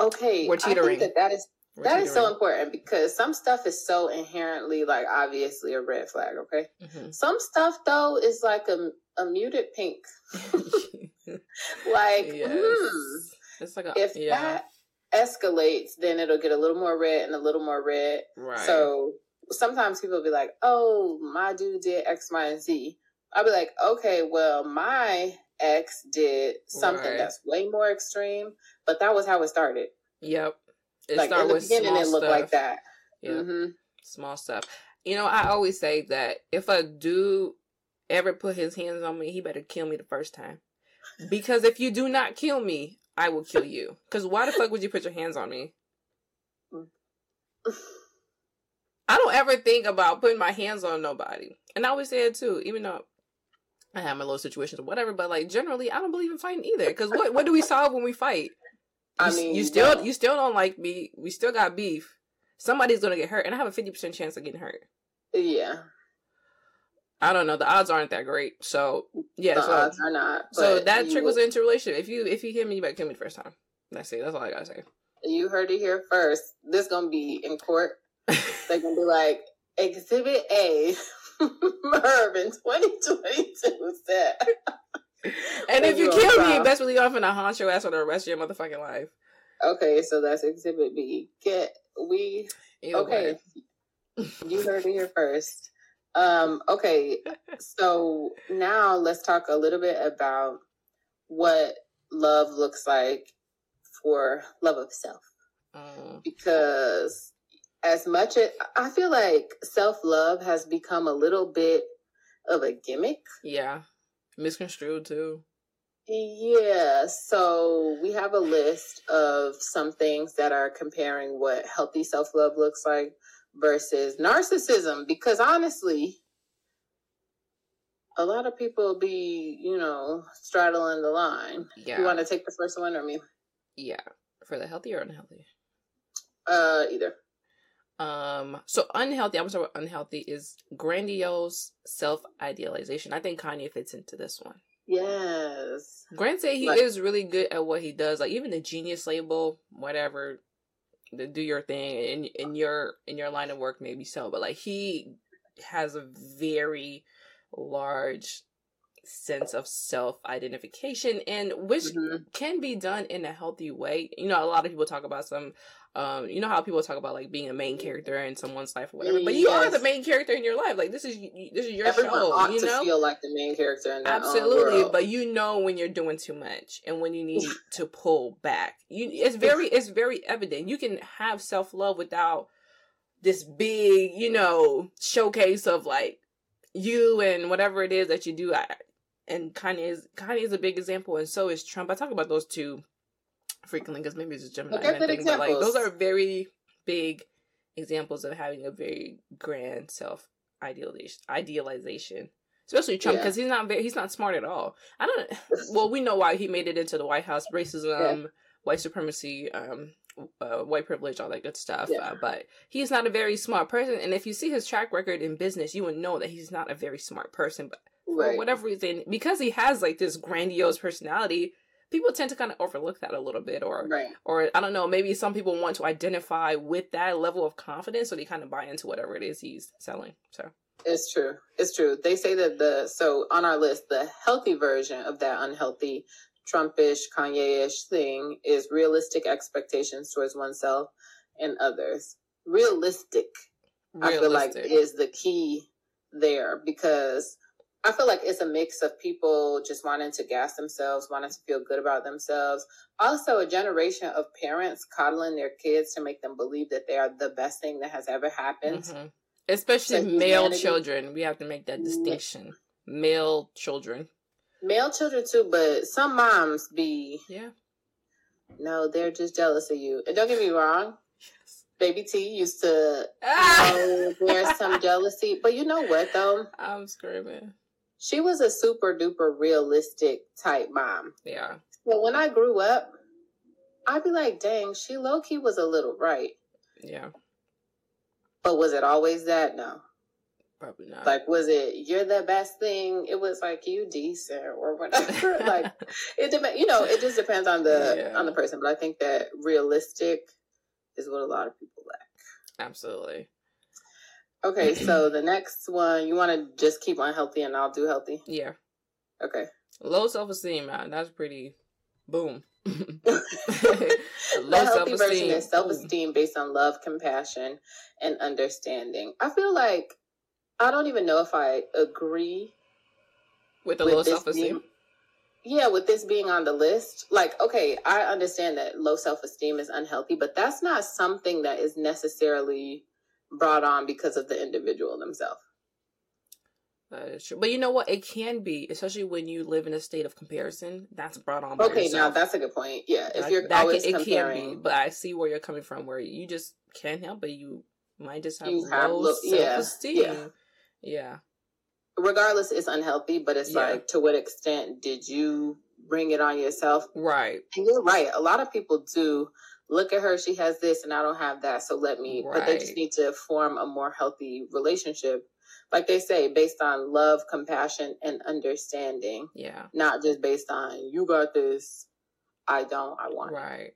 okay. We're I teetering. think that that is we're that is so important because some stuff is so inherently like obviously a red flag. Okay. Mhm. Some stuff though is like a a muted pink. Like, yes. hmm, It's like a if yeah that escalates, then it'll get a little more red and a little more red. right. So sometimes people will be like, "Oh, my dude did X, Y, and Z." I'll be like, "Okay, well, my ex did something Right. that's way more extreme, but that was how it started. yep. It like in the with beginning, small it looked stuff. like that. Yeah. hmm small stuff. You know, I always say that if a dude ever put his hands on me, he better kill me the first time. Because if you do not kill me, I will kill you. Because why the fuck would you put your hands on me? I don't ever think about putting my hands on nobody. And I always say it too, even though I have my little situations or whatever, but like generally I don't believe in fighting either. Because what what do we solve when we fight? I You, mean, you still yeah. you still don't like me. We still got beef. Somebody's gonna get hurt, and I have a fifty percent chance of getting hurt. Yeah, I don't know. The odds aren't that great. So yeah, the so odds are not. so that trickles into relationship. If you if you hit me, you better kill me the first time. That's it. That's all I gotta say. You heard it here first. This gonna be in court. They're gonna be like Exhibit A. Merv in 2022 said. and if you kill me, best believe I'm gonna haunt your ass for the rest of your motherfucking life. Okay, so that's Exhibit B. Get we Either okay. way. You heard it here first. Um, okay, so now let's talk a little bit about what love looks like for love of self. Um, Because as much as I feel like self love has become a little bit of a gimmick. yeah, misconstrued too. Yeah, so we have a list of some things that are comparing what healthy self love looks like versus narcissism. Because honestly, a lot of people be, you know, straddling the line. Yeah, You want to take the first one or me? yeah, for the healthy or unhealthy. Uh, either. Um, so unhealthy. I'm sorry, unhealthy is grandiose self idealization. I think Kanye fits into this one. Yes. Granted, he Like- is really good at what he does. Like even the genius label, whatever, the do your thing in in your in your line of work, maybe so. But like he has a very large sense of self identification and which mm-hmm. can be done in a healthy way. You know, a lot of people talk about some um you know how people talk about like being a main character in someone's life or whatever but you yes. are the main character in your life. Like this is this is your Everyone show you know? feel like the main character absolutely but you know when you're doing too much and when you need to pull back. You it's very it's very evident. You can have self-love without this big you know showcase of like you and whatever it is that you do. I, and Kanye is Kanye is a big example, and so is Trump. I talk about those two frequently because maybe it's just Gemini okay, thing, but like those are very big examples of having a very grand self idealization. Idealization, especially Trump, because yeah. he's not very he's not smart at all. I don't. well, we know why he made it into the White House: racism, yeah. white supremacy, um, uh, white privilege, all that good stuff. Yeah. Uh, but he's not a very smart person, and if you see his track record in business, you would know that he's not a very smart person. But right. for whatever reason, because he has like this grandiose personality, people tend to kind of overlook that a little bit, or right. or I don't know, maybe some people want to identify with that level of confidence, so they kind of buy into whatever it is he's selling. So. It's true. It's true. They say that the so on our list, the healthy version of that unhealthy Trumpish, Kanye-ish thing is realistic expectations towards oneself and others. Realistic, realistic. I feel like is the key there because I feel like it's a mix of people just wanting to gas themselves, wanting to feel good about themselves. Also, a generation of parents coddling their kids to make them believe that they are the best thing that has ever happened. Mm-hmm. Especially male children. We have to make that distinction. Male children. Male children too, but some moms be yeah. No, they're just jealous of you. And don't get me wrong. Yes. Baby T used to ah! know there's some jealousy, but you know what though? I'm screaming. She was a super duper realistic type mom. Yeah. So when I grew up, I'd be like, dang, she low key was a little right. Yeah. But was it always that? No. Probably not. Like, was it you're the best thing? It was like you decent or whatever. like, it depends. You know, it just depends on the yeah. on the person. But I think that realistic is what a lot of people lack. Absolutely. Okay, so the next one you want to just keep on healthy, and I'll do healthy. Yeah. Okay. Low self esteem, man. Uh, that's pretty. Boom. the healthy version is self esteem based on love, compassion, and understanding. I feel like I don't even know if I agree with the with low self esteem. Yeah, with this being on the list, like, okay, I understand that low self esteem is unhealthy, but that's not something that is necessarily brought on because of the individual themselves. That is true. But you know what? It can be, especially when you live in a state of comparison. That's brought on. okay, yourself. now that's a good point. Yeah, if you're that always can, comparing, be, but I see where you're coming from. Where you just can't help, but you might just have you low have, self-esteem. Yeah. yeah. Yeah. Regardless, it's unhealthy, but it's yeah. like, to what extent did you bring it on yourself? Right. And you're right. A lot of people do look at her, she has this and I don't have that. So let me, right. but they just need to form a more healthy relationship. Like they say, based on love, compassion, and understanding. Yeah. Not just based on, you got this, I don't, I want. Right.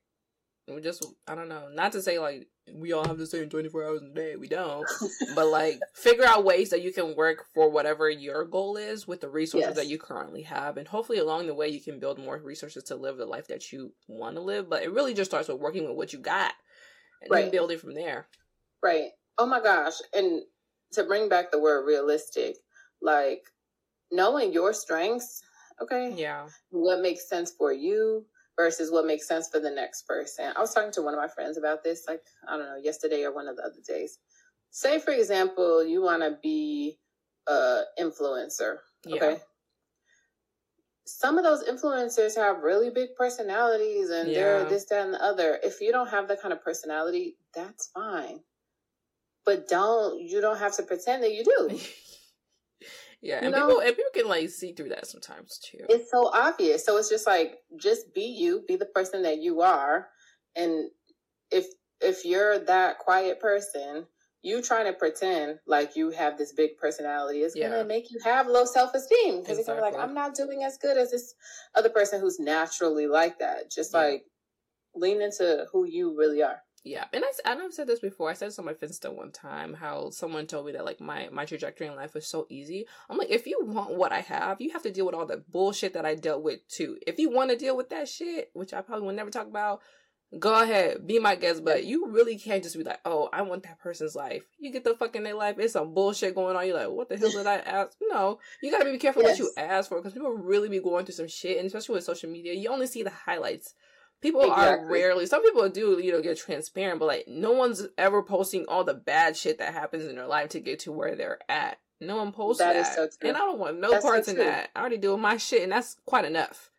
We just, I don't know. Not to say like we all have the same 24 hours in a day. We don't. but like figure out ways that you can work for whatever your goal is with the resources yes. that you currently have. And hopefully along the way you can build more resources to live the life that you want to live. But it really just starts with working with what you got and right. then building from there. Right. Oh my gosh. And to bring back the word realistic, like knowing your strengths, okay? Yeah. What makes sense for you, versus what makes sense for the next person. I was talking to one of my friends about this, like, I don't know, yesterday or one of the other days. Say, for example, you want to be a influencer, okay? Yeah. Some of those influencers have really big personalities and yeah. they're this, that, and the other. If you don't have that kind of personality, that's fine. But don't, you don't have to pretend that you do. Yeah, and know? people and people can like see through that sometimes too. It's so obvious. So it's just like just be you, be the person that you are, and if if you're that quiet person, you trying to pretend like you have this big personality is yeah. gonna make you have low self esteem because exactly. you're be like, I'm not doing as good as this other person who's naturally like that. Just yeah. like lean into who you really are. Yeah, and I and I've said this before. I said this on my Finsta one time. How someone told me that like my my trajectory in life was so easy. I'm like, if you want what I have, you have to deal with all the bullshit that I dealt with too. If you want to deal with that shit, which I probably will never talk about, go ahead, be my guest. But you really can't just be like, oh, I want that person's life. You get the fuck in their life, it's some bullshit going on. You're like, what the hell did I ask? No, you gotta be careful yes. what you ask for because people really be going through some shit, and especially with social media, you only see the highlights People exactly. are rarely. Some people do, you know, get transparent, but like no one's ever posting all the bad shit that happens in their life to get to where they're at. No one posts that, that. So and I don't want no that's parts so in that. I already doing my shit, and that's quite enough.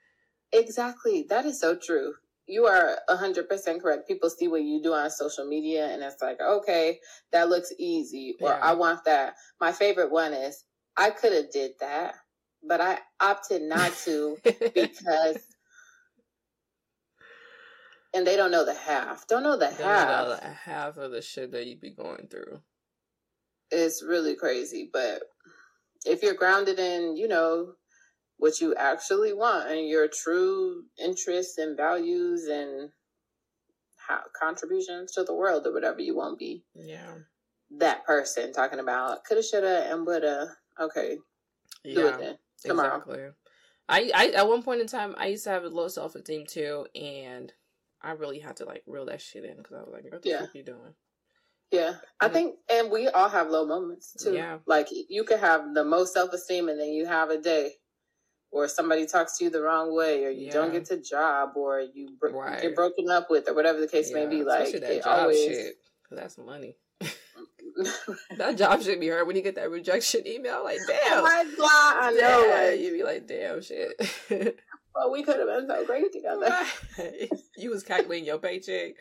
Exactly, that is so true. You are hundred percent correct. People see what you do on social media, and it's like, okay, that looks easy, or yeah. I want that. My favorite one is, I could have did that, but I opted not to because and they don't know the half. Don't know the half. Don't know the half of the shit that you'd be going through. It's really crazy, but if you're grounded in, you know, what you actually want and your true interests and values and how, contributions to the world or whatever you won't be. Yeah. That person talking about coulda, shoulda, and woulda. Okay. Yeah. Exactly. I, I at one point in time I used to have a low self esteem too, and I really had to like reel that shit in because I was like, "What the yeah. fuck are you doing?" Yeah, I think, and we all have low moments too. Yeah, like you could have the most self esteem, and then you have a day or somebody talks to you the wrong way, or you yeah. don't get to job, or you right. get broken up with, or whatever the case yeah. may be. Like it always, shit, that's money. that job should be hurt when you get that rejection email. Like, damn. Oh my god, I know. Yeah, you'd be like, damn shit. well, we could have been so great together. you was calculating your paycheck,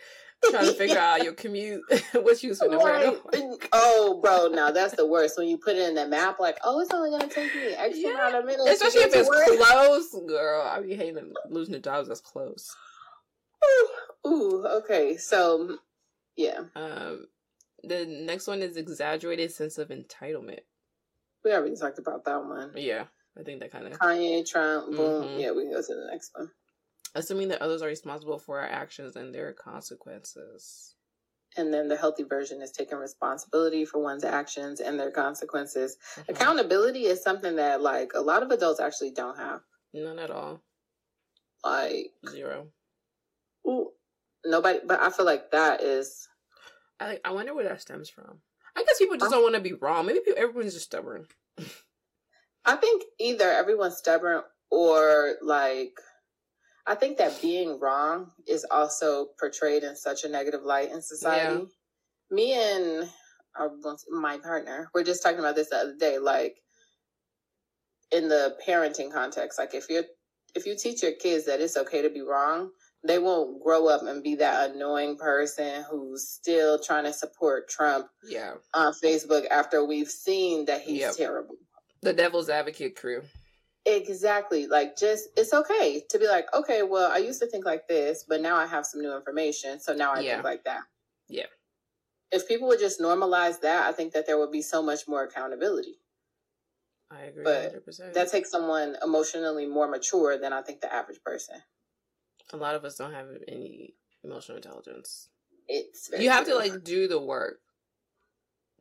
trying to figure out your commute, what you was going right. to Oh, bro, now that's the worst. When you put it in the map, like, oh, it's only going to take me X yeah. amount of minutes. Especially if it's close, girl. I be hating losing the jobs that's close. Ooh, ooh, okay. So, yeah. Um, the next one is exaggerated sense of entitlement. We already talked about that one. Yeah. I think that kind of Kanye, Trump, boom. Mm-hmm. Yeah, we can go to the next one. Assuming that others are responsible for our actions and their consequences. And then the healthy version is taking responsibility for one's actions and their consequences. Mm-hmm. Accountability is something that like a lot of adults actually don't have. None at all. Like zero. Ooh, nobody. But I feel like that is. I I wonder where that stems from. I guess people just don't want to be wrong. Maybe people, everyone's just stubborn. I think either everyone's stubborn or like I think that being wrong is also portrayed in such a negative light in society. Yeah. Me and uh, my partner, we're just talking about this the other day, like in the parenting context. Like if you're if you teach your kids that it's okay to be wrong, they won't grow up and be that annoying person who's still trying to support Trump yeah. on Facebook after we've seen that he's yep. terrible. The devil's advocate crew. Exactly. Like, just, it's okay to be like, okay, well, I used to think like this, but now I have some new information. So now I yeah. think like that. Yeah. If people would just normalize that, I think that there would be so much more accountability. I agree. But 100%. that takes someone emotionally more mature than I think the average person. A lot of us don't have any emotional intelligence. It's you have to like do the work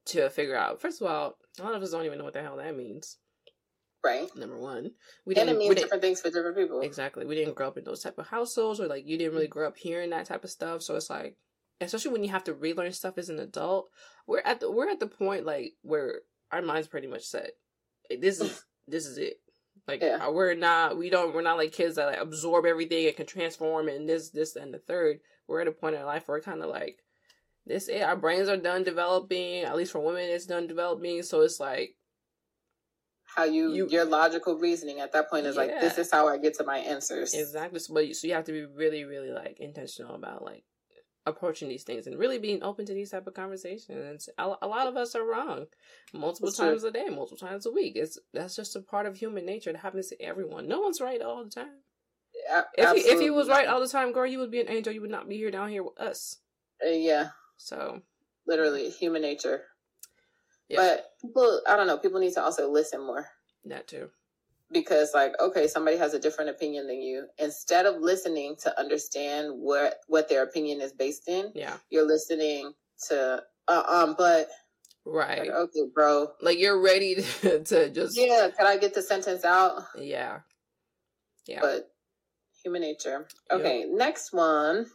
to figure out. First of all, a lot of us don't even know what the hell that means. Right. Number one, we and didn't. it means different things for different people. Exactly. We didn't grow up in those type of households, or like you didn't really grow up hearing that type of stuff. So it's like, especially when you have to relearn stuff as an adult, we're at the we're at the point like where our minds pretty much set. Like, this is this is it. Like yeah. Uh, we're not we don't we're not like kids that like absorb everything and can transform and this this and the third. We're at a point in our life where we're kind of like this it, our brains are done developing. At least for women, it's done developing. So it's like how you, you your logical reasoning at that point is yeah. like this is how I get to my answers. Exactly. So, but so you have to be really, really like intentional about like approaching these things and really being open to these type of conversations. A, a lot of us are wrong multiple that's times true. a day, multiple times a week. It's that's just a part of human nature. It happens to everyone. No one's right all the time. Yeah, if he, if he was right all the time, girl, you would be an angel. You would not be here down here with us. Uh, yeah. So literally human nature. Yeah. But people, I don't know. People need to also listen more. That too. because like okay somebody has a different opinion than you instead of listening to understand what what their opinion is based in yeah you're listening to uh, um but right like, okay bro like you're ready to, to just yeah can i get the sentence out yeah yeah but human nature okay yep. next one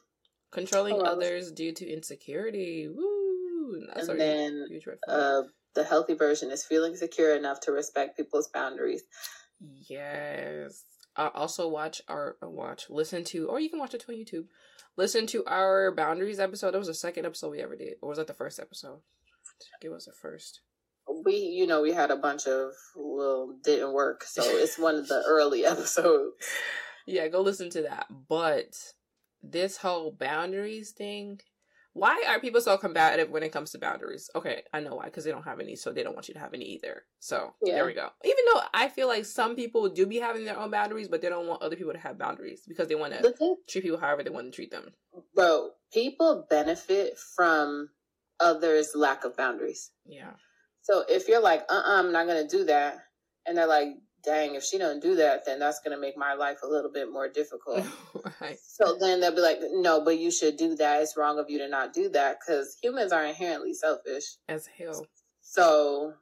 controlling oh, others due to insecurity Woo! That's and then uh, the healthy version is feeling secure enough to respect people's boundaries Yes. Uh, also watch our uh, watch listen to or you can watch it on YouTube. Listen to our boundaries episode. That was the second episode we ever did, or was that the first episode? It was the first. We, you know, we had a bunch of well didn't work, so it's one of the early episodes. Yeah, go listen to that. But this whole boundaries thing why are people so combative when it comes to boundaries? Okay, I know why, because they don't have any, so they don't want you to have any either. So yeah. there we go. Even though I feel like some people do be having their own boundaries, but they don't want other people to have boundaries because they want to treat people however they want to treat them. Bro, people benefit from others' lack of boundaries. Yeah. So if you're like, uh uh-uh, I'm not going to do that, and they're like, dang, if she don't do that, then that's going to make my life a little bit more difficult. right. So then they'll be like, no, but you should do that. It's wrong of you to not do that because humans are inherently selfish. As hell. So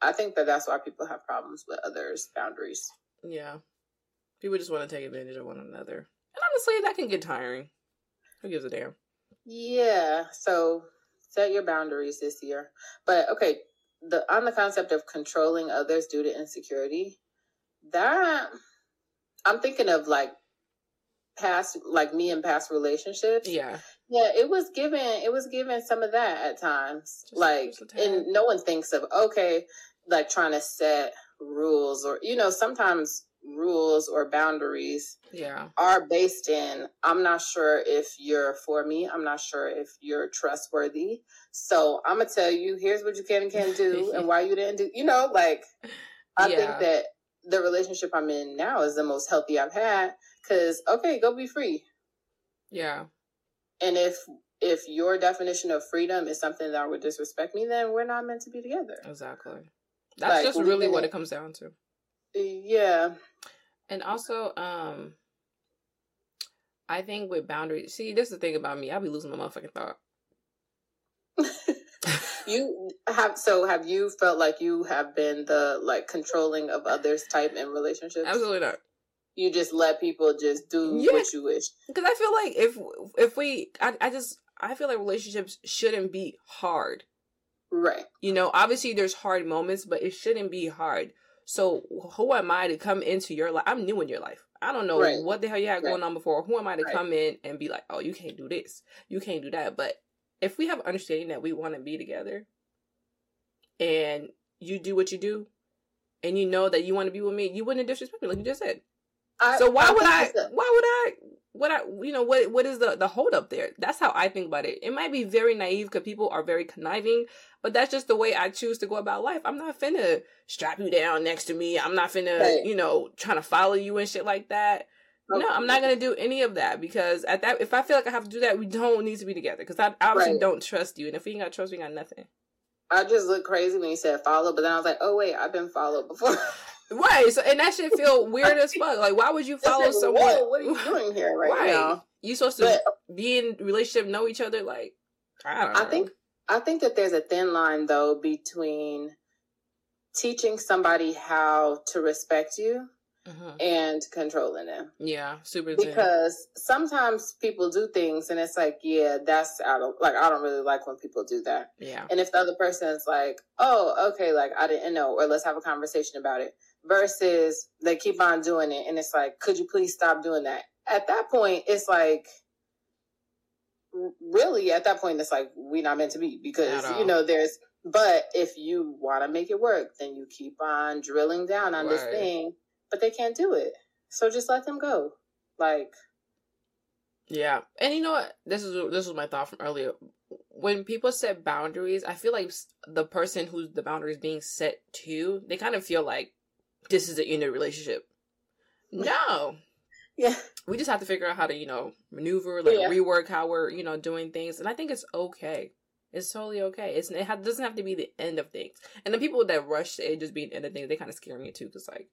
I think that that's why people have problems with others' boundaries. Yeah. People just want to take advantage of one another. And honestly, that can get tiring. Who gives a damn? Yeah. So set your boundaries this year. But okay, the on the concept of controlling others due to insecurity, that I'm thinking of like past like me and past relationships. Yeah. Yeah, it was given it was given some of that at times. Just, like and no one thinks of okay, like trying to set rules or you know, sometimes rules or boundaries yeah are based in i'm not sure if you're for me i'm not sure if you're trustworthy so i'm gonna tell you here's what you can and can't do and why you didn't do you know like i yeah. think that the relationship I'm in now is the most healthy I've had. Cause okay, go be free. Yeah. And if if your definition of freedom is something that would disrespect me, then we're not meant to be together. Exactly. That's like, just really what it comes down to. Yeah. And also, um, I think with boundaries, see, this is the thing about me. I'll be losing my motherfucking thought. you have so have you felt like you have been the like controlling of others type in relationships? Absolutely not. You just let people just do yeah. what you wish. Because I feel like if if we, I, I just I feel like relationships shouldn't be hard. Right. You know, obviously there's hard moments, but it shouldn't be hard. So who am I to come into your life? I'm new in your life. I don't know right. what the hell you had right. going on before. Who am I to right. come in and be like, oh, you can't do this, you can't do that? But if we have understanding that we want to be together and you do what you do and you know that you want to be with me, you wouldn't disrespect me like you just said. I, so why I would I why would I what I you know what what is the the hold up there? That's how I think about it. It might be very naive because people are very conniving, but that's just the way I choose to go about life. I'm not finna strap you down next to me. I'm not finna right. you know trying to follow you and shit like that. Okay. No, I'm not gonna do any of that because at that, if I feel like I have to do that, we don't need to be together because I obviously right. don't trust you, and if we ain't got trust, we got nothing. I just looked crazy when you said follow, but then I was like, oh wait, I've been followed before. right. So and that should feel weird as fuck. Like, why would you follow like, someone? Whoa, what are you doing here right, right. now? You supposed to but, uh, be in relationship, know each other. Like, I don't. Know. I think I think that there's a thin line though between teaching somebody how to respect you mm-hmm. and controlling them. Yeah, super. Because sometimes people do things and it's like, yeah, that's out of like I don't really like when people do that. Yeah. And if the other person is like, oh, okay, like I didn't know, or let's have a conversation about it, versus they keep on doing it and it's like, could you please stop doing that? At that point, it's like really at that point it's like we're not meant to be because you know there's but if you want to make it work then you keep on drilling down on right. this thing but they can't do it. So just let them go. Like Yeah. And you know what? This is this was my thought from earlier. When people set boundaries, I feel like the person who's the boundaries being set to, they kind of feel like this is the end of the relationship. No. Yeah. We just have to figure out how to, you know, maneuver, like yeah. rework how we're, you know, doing things. And I think it's okay. It's totally okay. It's, it doesn't have to be the end of things. And the people that rush to it just being the end of things, they kind of scare me too. Because, like,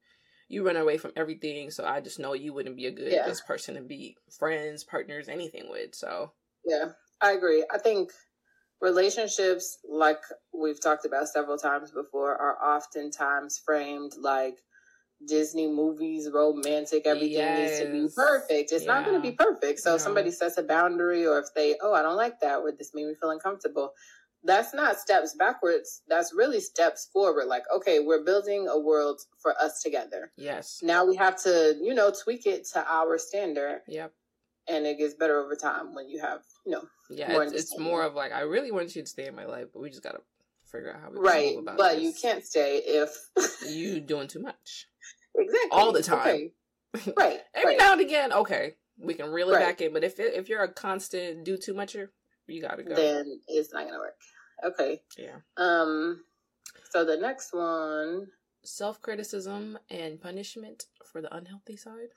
you run away from everything. So I just know you wouldn't be a good yeah. this person to be friends, partners, anything with. So yeah, I agree. I think relationships, like we've talked about several times before, are oftentimes framed like Disney movies, romantic, everything yes. needs to be perfect. It's yeah. not going to be perfect. So no. if somebody sets a boundary or if they, oh, I don't like that, or this made me feel uncomfortable, that's not steps backwards. That's really steps forward. Like, okay, we're building a world for us together. Yes. Now we have to, you know, tweak it to our standard. Yep. And it gets better over time when you have, you know, yeah, more it's, it's, more of like I really want you to stay in my life, but we just gotta figure out how we right. but this. you can't stay if you doing too much. Exactly. All the time. Okay. Right. Every right. now and again, okay, we can reel it right. back in. But if it, if you're a constant do too much, you gotta go. Then it's not gonna work. Okay. Yeah. Um. So the next one. Self criticism and punishment for the unhealthy side.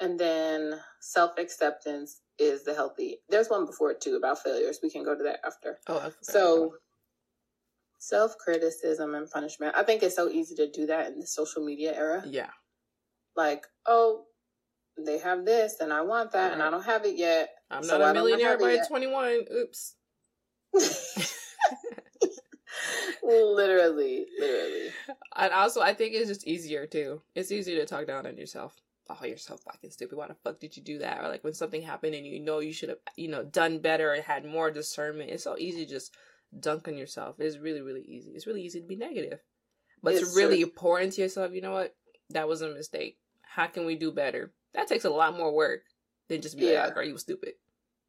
And then self acceptance is the healthy. There's one before it too about failures. We can go to that after. Oh, so self criticism and punishment. I think it's so easy to do that in the social media era. Yeah. Like, oh, they have this and I want that right. and I don't have it yet. I'm so not a millionaire by 21. Oops. Literally, literally. And also, I think it's just easier too. It's easier to talk down on yourself. Oh, you're so fucking stupid. Why the fuck did you do that? Or like when something happened and you know you should have, you know, done better and had more discernment. It's so easy to just dunk on yourself. It's really, really easy. It's really easy to be negative. But it's to really true. pour into yourself, you know what? That was a mistake. How can we do better? That takes a lot more work than just be yeah. Oh, like, are you stupid?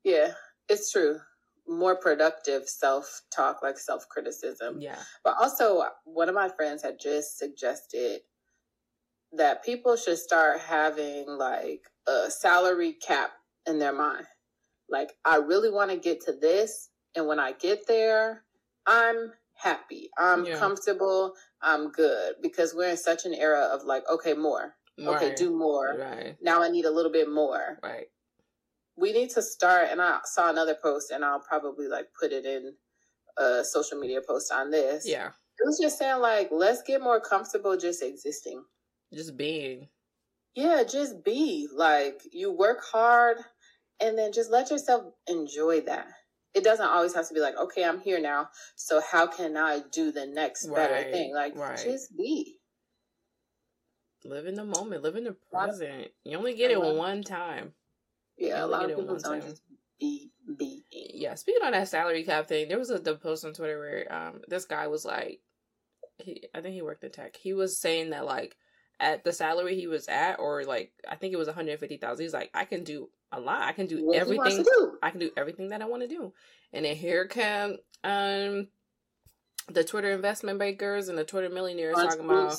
Yeah, it's true. More productive self talk, like self criticism. Yeah. But also, one of my friends had just suggested that people should start having like a salary cap in their mind. Like, I really want to get to this. And when I get there, I'm happy. I'm yeah. comfortable. I'm good because we're in such an era of like, okay, more. Right. Okay, do more. Right. Now I need a little bit more. Right. We need to start, and I saw another post, and I'll probably like put it in a social media post on this. Yeah. It was just saying like, let's get more comfortable just existing. Just being. Yeah, just be. Like you work hard and then just let yourself enjoy that it doesn't always have to be like, okay, I'm here now. So how can I do the next right, better thing? Like right. just be. Live in the moment. Live in the present. You only get it one time. Yeah, a lot of people don't just be be. Yeah, speaking on that salary cap thing, there was a the post on Twitter where um this guy was like, he I think he worked in tech. He was saying that like at the salary he was at, or like I think it was one hundred fifty thousand. He's like, I can do a lot. I can do what everything. Do. I can do everything that I want to do. And then here come um the Twitter investment bankers and the Twitter millionaires talking about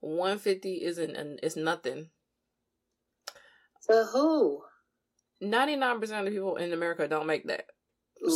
one fifty isn't it's nothing. For who? Ninety nine percent of people in America don't make that.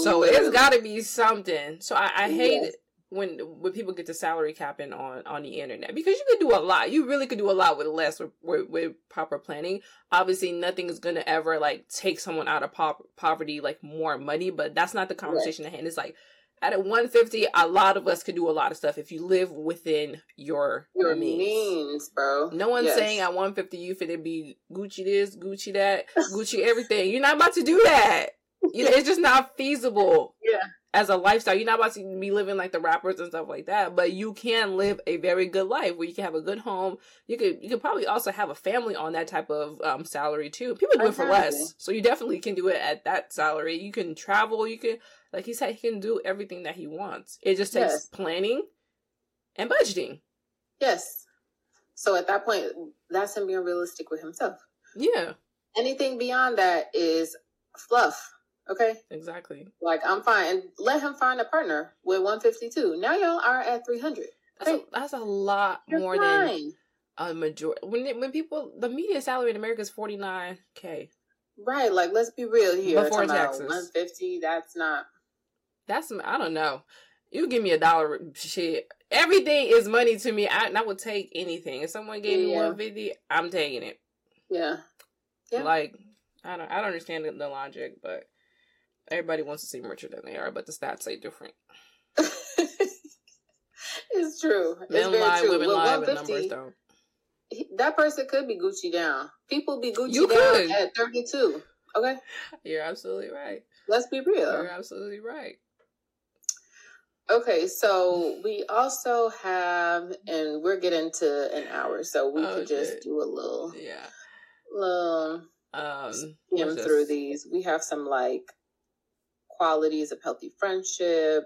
So it's got to be something. So I, I hate it when when people get the salary capping on on the internet because you could do a lot you really could do a lot with less with, with, with proper planning obviously nothing is gonna ever like take someone out of po- poverty like more money but that's not the conversation right. at hand it's like at a 150 a lot of us could do a lot of stuff if you live within your your means, means bro no one's yes. saying at 150 you fit to be gucci this gucci that gucci everything you're not about to do that you know, it's just not feasible yeah as a lifestyle. You're not about to be living like the rappers and stuff like that, but you can live a very good life where you can have a good home. You could you could probably also have a family on that type of um, salary too. People do it for less, so you definitely can do it at that salary. You can travel. You can like he said, he can do everything that he wants. It just takes yes. planning and budgeting. Yes. So at that point, that's him being realistic with himself. Yeah. Anything beyond that is fluff. Okay. Exactly. Like I'm fine. Let him find a partner with 152. Now y'all are at 300. That's, a, that's a lot You're more fine. than a majority. When when people the median salary in America is 49k. Right. Like let's be real here. Before taxes. 150. That's not. That's I don't know. You give me a dollar, shit. Everything is money to me. I, I would take anything. If someone gave yeah. me 150, I'm taking it. Yeah. Yeah. Like I don't I don't understand the, the logic, but Everybody wants to seem richer than they are, but the stats say different. it's true. Men it's lie, true. women lie, but numbers don't. that person could be Gucci down. People be Gucci you down could. at 32. Okay. You're absolutely right. Let's be real. You're absolutely right. Okay, so we also have, and we're getting to an hour, so we okay. could just do a little, yeah, little um, skim through these. We have some like qualities of healthy friendship,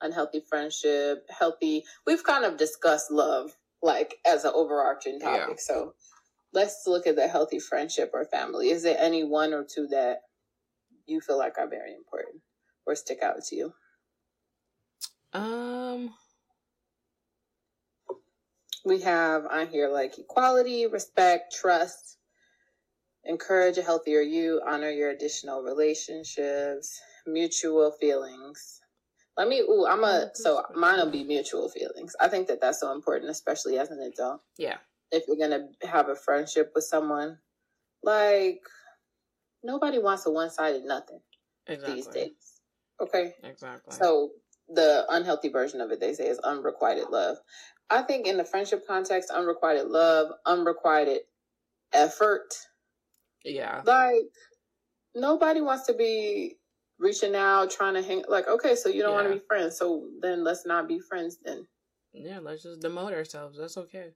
unhealthy friendship, healthy. We've kind of discussed love like as an overarching topic. Yeah. So let's look at the healthy friendship or family. Is there any one or two that you feel like are very important or stick out to you? Um we have on here like equality, respect, trust, encourage a healthier you, honor your additional relationships, mutual feelings. Let me. Ooh, I'm a. So mine will be mutual feelings. I think that that's so important, especially as an adult. Yeah. If you're gonna have a friendship with someone, like nobody wants a one sided nothing exactly. these days. Okay. Exactly. So the unhealthy version of it, they say, is unrequited love. I think in the friendship context, unrequited love, unrequited effort. Yeah. Like nobody wants to be reaching out, trying to hang like, okay, so you don't yeah. want to be friends, so then let's not be friends then. Yeah, let's just demote ourselves. That's okay.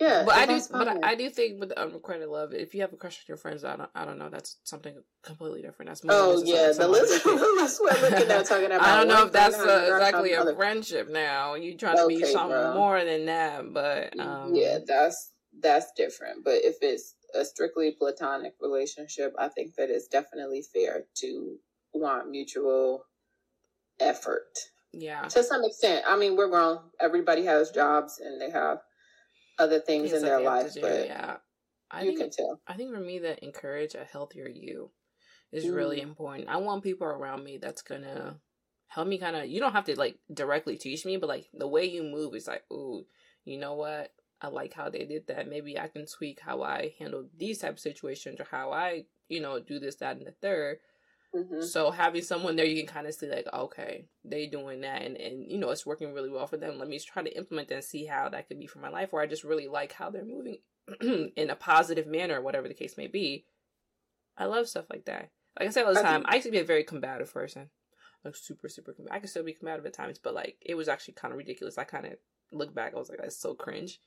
Yeah, but I do, but I, I, do think with the unrequited love, if you have a crush on your friends, I don't, I don't know, that's something completely different. That's oh yeah, the list. that's what we're looking at talking about. I don't know if that's a, exactly a friendship now. You trying to be something bro. more than that, but um, yeah, that's that's different. But if it's a strictly platonic relationship, I think that it's definitely fair to want mutual effort. Yeah. To some extent. I mean, we're grown. Everybody has jobs and they have other things in their lives, but yeah. I you think, can tell. I think for me that encourage a healthier you is mm. really important. I want people around me that's gonna help me kind of you don't have to like directly teach me, but like the way you move is like, ooh, you know what? I like how they did that. Maybe I can tweak how I handle these type of situations or how I, you know, do this, that, and the third Mm-hmm. So having someone there, you can kind of see like, okay, they doing that, and and you know it's working really well for them. Let me try to implement that and see how that could be for my life. Or I just really like how they're moving in a positive manner, whatever the case may be. I love stuff like that. Like I say all the time, I used to be a very combative person, like super super. combative. I can still be combative at times, but like it was actually kind of ridiculous. I kind of look back, I was like, that's so cringe,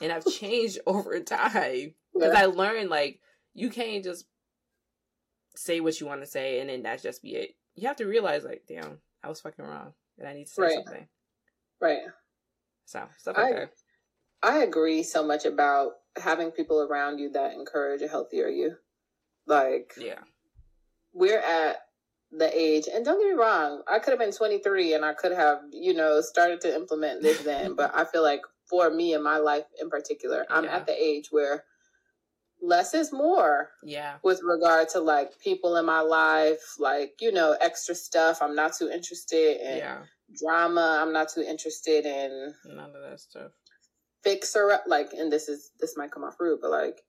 and I've changed over time because yeah. I learned like you can't just say what you want to say and then that's just be it. You have to realize like, damn, I was fucking wrong and I need to say right. something. Right. So stuff like I, that. I agree so much about having people around you that encourage a healthier you. Like Yeah. We're at the age and don't get me wrong, I could have been twenty three and I could have, you know, started to implement this then, but I feel like for me in my life in particular, I'm yeah. at the age where less is more. Yeah. With regard to like people in my life, like, you know, extra stuff. I'm not too interested in yeah. drama. I'm not too interested in none of that stuff. Fixer up like and this is this might come off rude, but like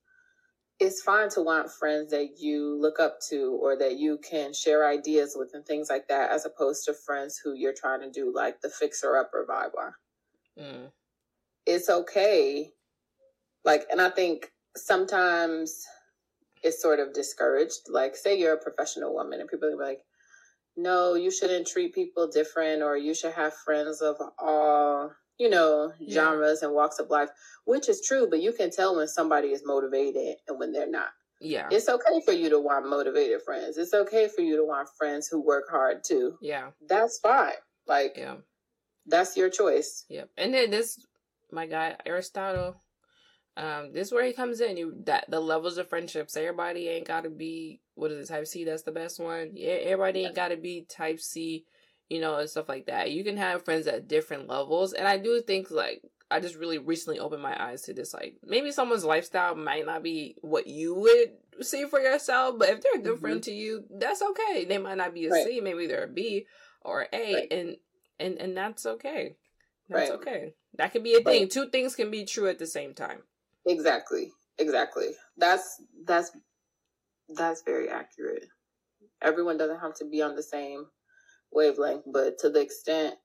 it's fine to want friends that you look up to or that you can share ideas with and things like that, as opposed to friends who you're trying to do like the fixer upper vibe Mm. It's okay. Like, and I think sometimes it's sort of discouraged. Like, say you're a professional woman and people are like, no, you shouldn't treat people different or you should have friends of all, you know, genres yeah. and walks of life, which is true, but you can tell when somebody is motivated and when they're not. Yeah. It's okay for you to want motivated friends. It's okay for you to want friends who work hard too. Yeah. That's fine. Like, yeah. that's your choice. Yep. And then this, my guy, Aristotle, um, this is where he comes in. You that the levels of friendships. Everybody ain't gotta be what is it, type C, that's the best one. Yeah, everybody ain't gotta be type C, you know, and stuff like that. You can have friends at different levels. And I do think like I just really recently opened my eyes to this. Like maybe someone's lifestyle might not be what you would see for yourself, but if they're a good mm-hmm. friend to you, that's okay. They might not be a right. C, maybe they're a B or A, right. and and and that's okay. That's right. okay. That could be a thing. Two things can be true at the same time. Exactly. Exactly. That's that's that's very accurate. Everyone doesn't have to be on the same wavelength, but to the extent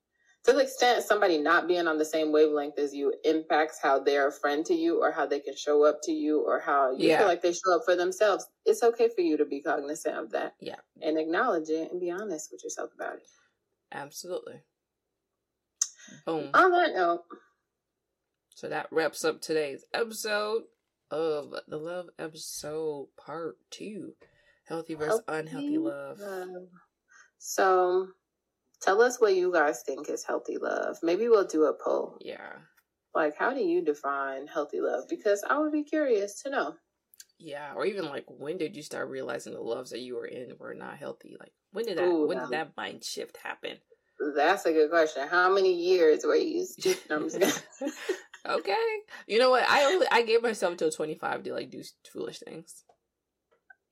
to the extent somebody not being on the same wavelength as you impacts how they're a friend to you or how they can show up to you or how you yeah. feel like they show up for themselves, it's okay for you to be cognizant of that. Yeah. And acknowledge it and be honest with yourself about it. Absolutely. Boom. On that note. So that wraps up today's episode of the love episode part two. Healthy versus healthy unhealthy love. love. So tell us what you guys think is healthy love. Maybe we'll do a poll. Yeah. Like, how do you define healthy love? Because I would be curious to know. Yeah, or even like when did you start realizing the loves that you were in were not healthy? Like when did that Ooh, when did that mind shift happen? That's a good question. How many years were you okay. You know what? I only I gave myself till twenty five to like do foolish things.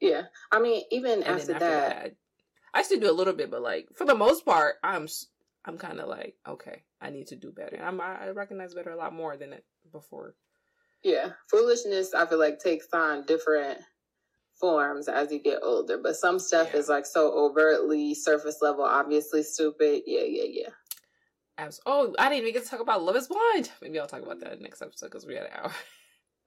Yeah, I mean, even after, after, that, that I still do a little bit, but like for the most part, I'm I'm kind of like okay, I need to do better. I'm I recognize better a lot more than it before. Yeah, foolishness. I feel like takes on different forms as you get older, but some stuff yeah. is like so overtly surface level, obviously stupid. Yeah, yeah, yeah. As oh, I didn't even get to talk about Love Is Blind. Maybe I'll talk about that next episode because we had an hour.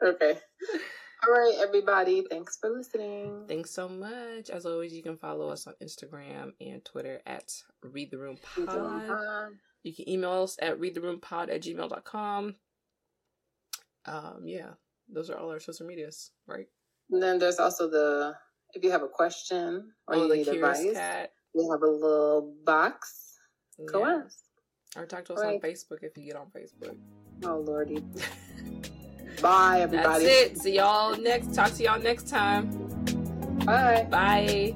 Okay. All right, everybody. Thanks for listening. Thanks so much. As always, you can follow us on Instagram and Twitter at Read the Room Pod. You can email us at readtheroompod at gmail.com. Um, yeah, those are all our social medias, right? And then there's also the if you have a question or oh, you need advice, cat. we have a little box. Go yeah. ask. Or talk to us right. on Facebook if you get on Facebook. Oh lordy. Bye, everybody. That's it. See y'all next. Talk to y'all next time. Bye. Bye.